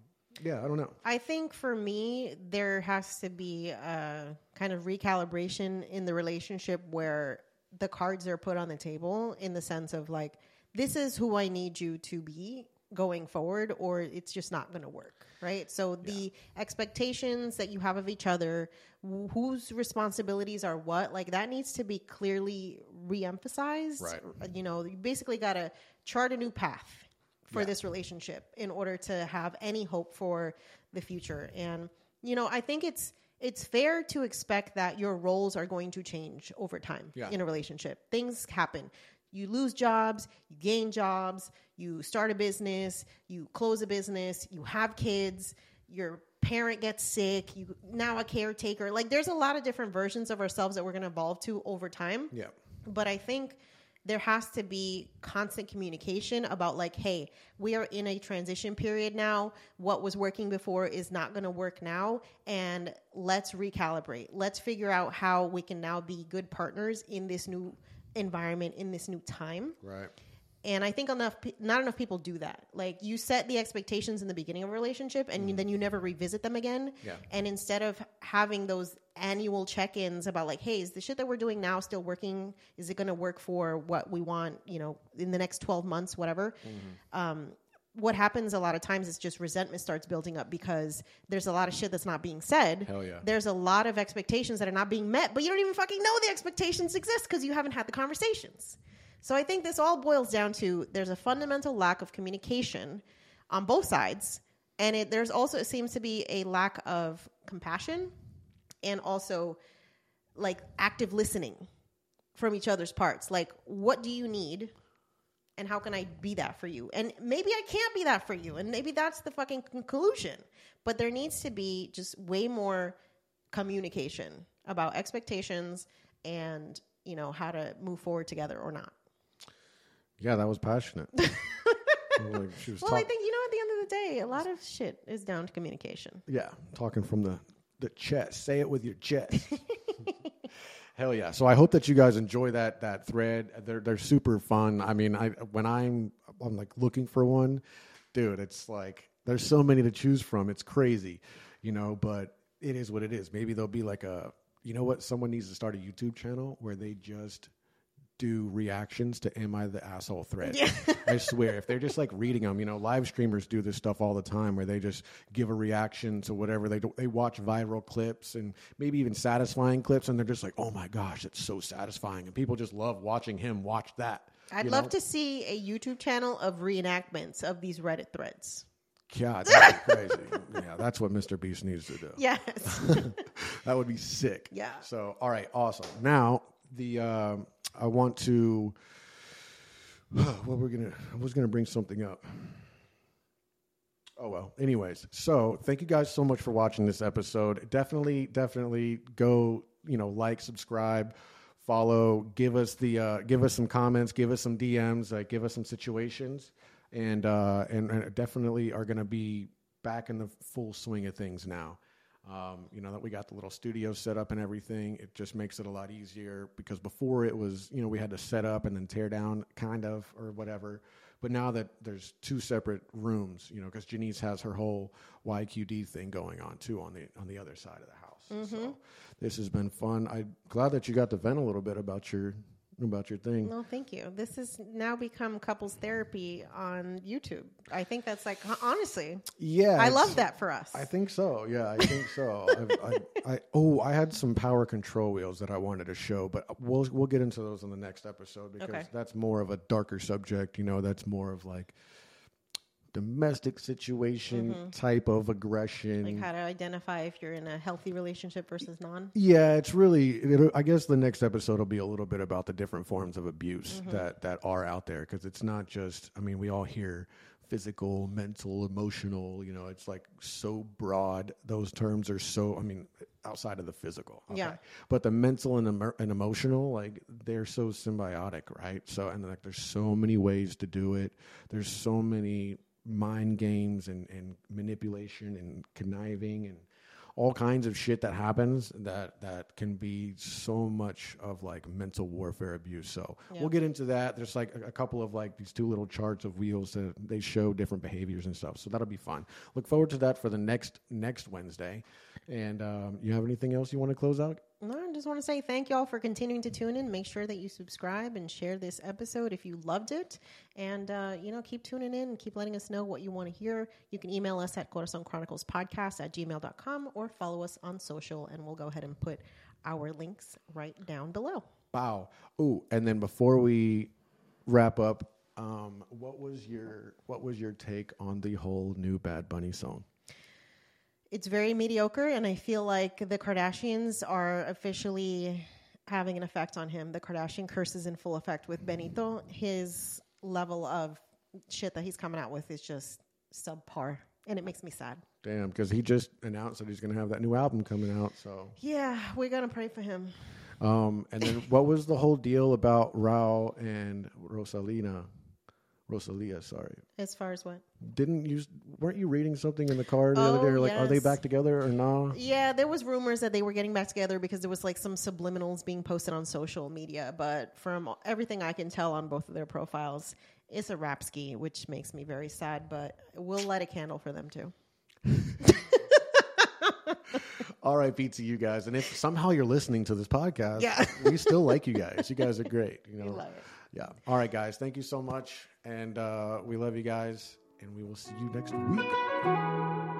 yeah, I don't know. I think for me, there has to be a kind of recalibration in the relationship where the cards are put on the table in the sense of like, this is who I need you to be going forward, or it's just not going to work, right? So the expectations that you have of each other, wh- whose responsibilities are what, like that needs to be clearly re-emphasized. Right. You know, you basically got to chart a new path for this relationship in order to have any hope for the future. And you know, I think it's it's fair to expect that your roles are going to change over time Yeah. in a relationship. Things happen. You lose jobs, you gain jobs, you start a business, you close a business, you have kids, your parent gets sick, you now a caretaker. Like there's a lot of different versions of ourselves that we're going to evolve to over time Yeah. but I think there has to be constant communication about like, hey, we are in a transition period now. What was working before is not going to work now, and let's recalibrate. Let's figure out how we can now be good partners in this new environment, in this new time. Right. And I think enough, not enough people do that. Like you set the expectations in the beginning of a relationship, and you- then you never revisit them again. Yeah. And instead of having those annual check-ins about like, hey, is the shit that we're doing now still working? Is it going to work for what we want? You know, in the next twelve months, whatever. Um, what happens a lot of times is just resentment starts building up because there's a lot of shit that's not being said. Hell yeah. There's a lot of expectations that are not being met, but you don't even fucking know the expectations exist because you haven't had the conversations. So I think this all boils down to there's a fundamental lack of communication on both sides, and it, there's also it seems to be a lack of compassion and also like active listening from each other's parts. Like, what do you need? And how can I be that for you? And maybe I can't be that for you. And maybe that's the fucking conclusion. But there needs to be just way more communication about expectations and, you know, how to move forward together or not. Yeah, that was passionate. like Well, I think, you know, at the end of the day, a lot of shit is down to communication. yeah, talking from the the chest. Say it with your chest. Hell yeah! So I hope that you guys enjoy that that thread. They're they're super fun. I mean, I when I'm I'm like looking for one, dude, it's like there's so many to choose from. It's crazy, you know. But it is what it is. Maybe there'll be like a you know what? Someone needs to start a YouTube channel where they just do reactions to "Am I the asshole?" thread. I swear, if they're just like reading them, you know, live streamers do this stuff all the time where they just give a reaction to whatever they do. They watch viral clips and maybe even satisfying clips, and they're just like, "Oh my gosh, it's so satisfying!" And people just love watching him watch that. I'd love know? to see a YouTube channel of reenactments of these Reddit threads. God, that'd crazy. yeah, that's what Mr. Beast needs to do. Yes. that would be sick. Yeah. So, all right, awesome. Now, the um I want to. What we're gonna, I was gonna bring something up. Oh well. Anyways, so thank you guys so much for watching this episode. Definitely, definitely go. You know, like, subscribe, follow. Give us the, uh, give us some comments. Give us some DMs. Uh, give us some situations, and uh, and, and definitely are gonna be back in the full swing of things now. Um, you know that we got the little studio set up and everything. It just makes it a lot easier because before it was, you know, we had to set up and then tear down, kind of or whatever. But now that there's two separate rooms, you know, because Janice has her whole YQD thing going on too on the on the other side of the house. So this has been fun. I'm glad that you got to vent a little bit about your about your thing. No, thank you. This has now become couples therapy on YouTube. I think that's like honestly, Yeah, I love that for us. I think so. Yeah, I think so. I, I, I, oh, I had some power control wheels that I wanted to show, but we'll we'll get into those in the next episode because Okay. that's more of a darker subject. You know, that's more of like domestic situation type of aggression. like how to identify if you're in a healthy relationship versus non. Yeah, it's really. I guess the next episode will be a little bit about the different forms of abuse Mm-hmm. that that are out there because it's not just. I mean, we all hear physical, mental, emotional. You know, it's like so broad. Those terms are so. I mean, outside of the physical. Yeah. But the mental and, emo- and emotional, like they're so symbiotic, right? So and like there's so many ways to do it. There's so many mind games and, and manipulation and conniving and all kinds of shit that happens that that can be so much of like mental warfare abuse. So we'll get into that. There's like a, a couple of like these two little charts of wheels that they show different behaviors and stuff. So that'll be fun. Look forward to that for the next next Wednesday. And um, you have anything else you want to close out? No, I just want to say thank y'all for continuing to tune in. Make sure that you subscribe and share this episode if you loved it. And, uh, you know, keep tuning in and keep letting us know what you want to hear. You can email us at Corazon Chronicles Podcast at gmail.com or follow us on social, and we'll go ahead and put our links right down below. Wow. Ooh, and then before we wrap up, um, what was your what was your take on the whole new Bad Bunny song? It's very mediocre, and I feel like the Kardashians are officially having an effect on him. The Kardashian curse is in full effect with Benito. His level of shit that he's coming out with is just subpar, and it makes me sad. Damn, because he just announced that he's going to have that new album coming out. So, Yeah, we're gonna pray for him. um, and then what was the whole deal about Rauw and Rosalina? Rosalia, sorry. As far as what? Didn't you weren't you reading something in the car the other Oh, day? Like, are they back together or no? Yeah, there was rumors that they were getting back together because there was like some subliminals being posted on social media. But from everything I can tell on both of their profiles, it's a rap ski, which makes me very sad. But we'll light a candle for them too. R.I.P. to you guys. And if somehow you're listening to this podcast, Yeah. we still like you guys. You guys are great. You know, love it. yeah. All right, guys. Thank you so much, and uh, we love you guys, and we will see you next week.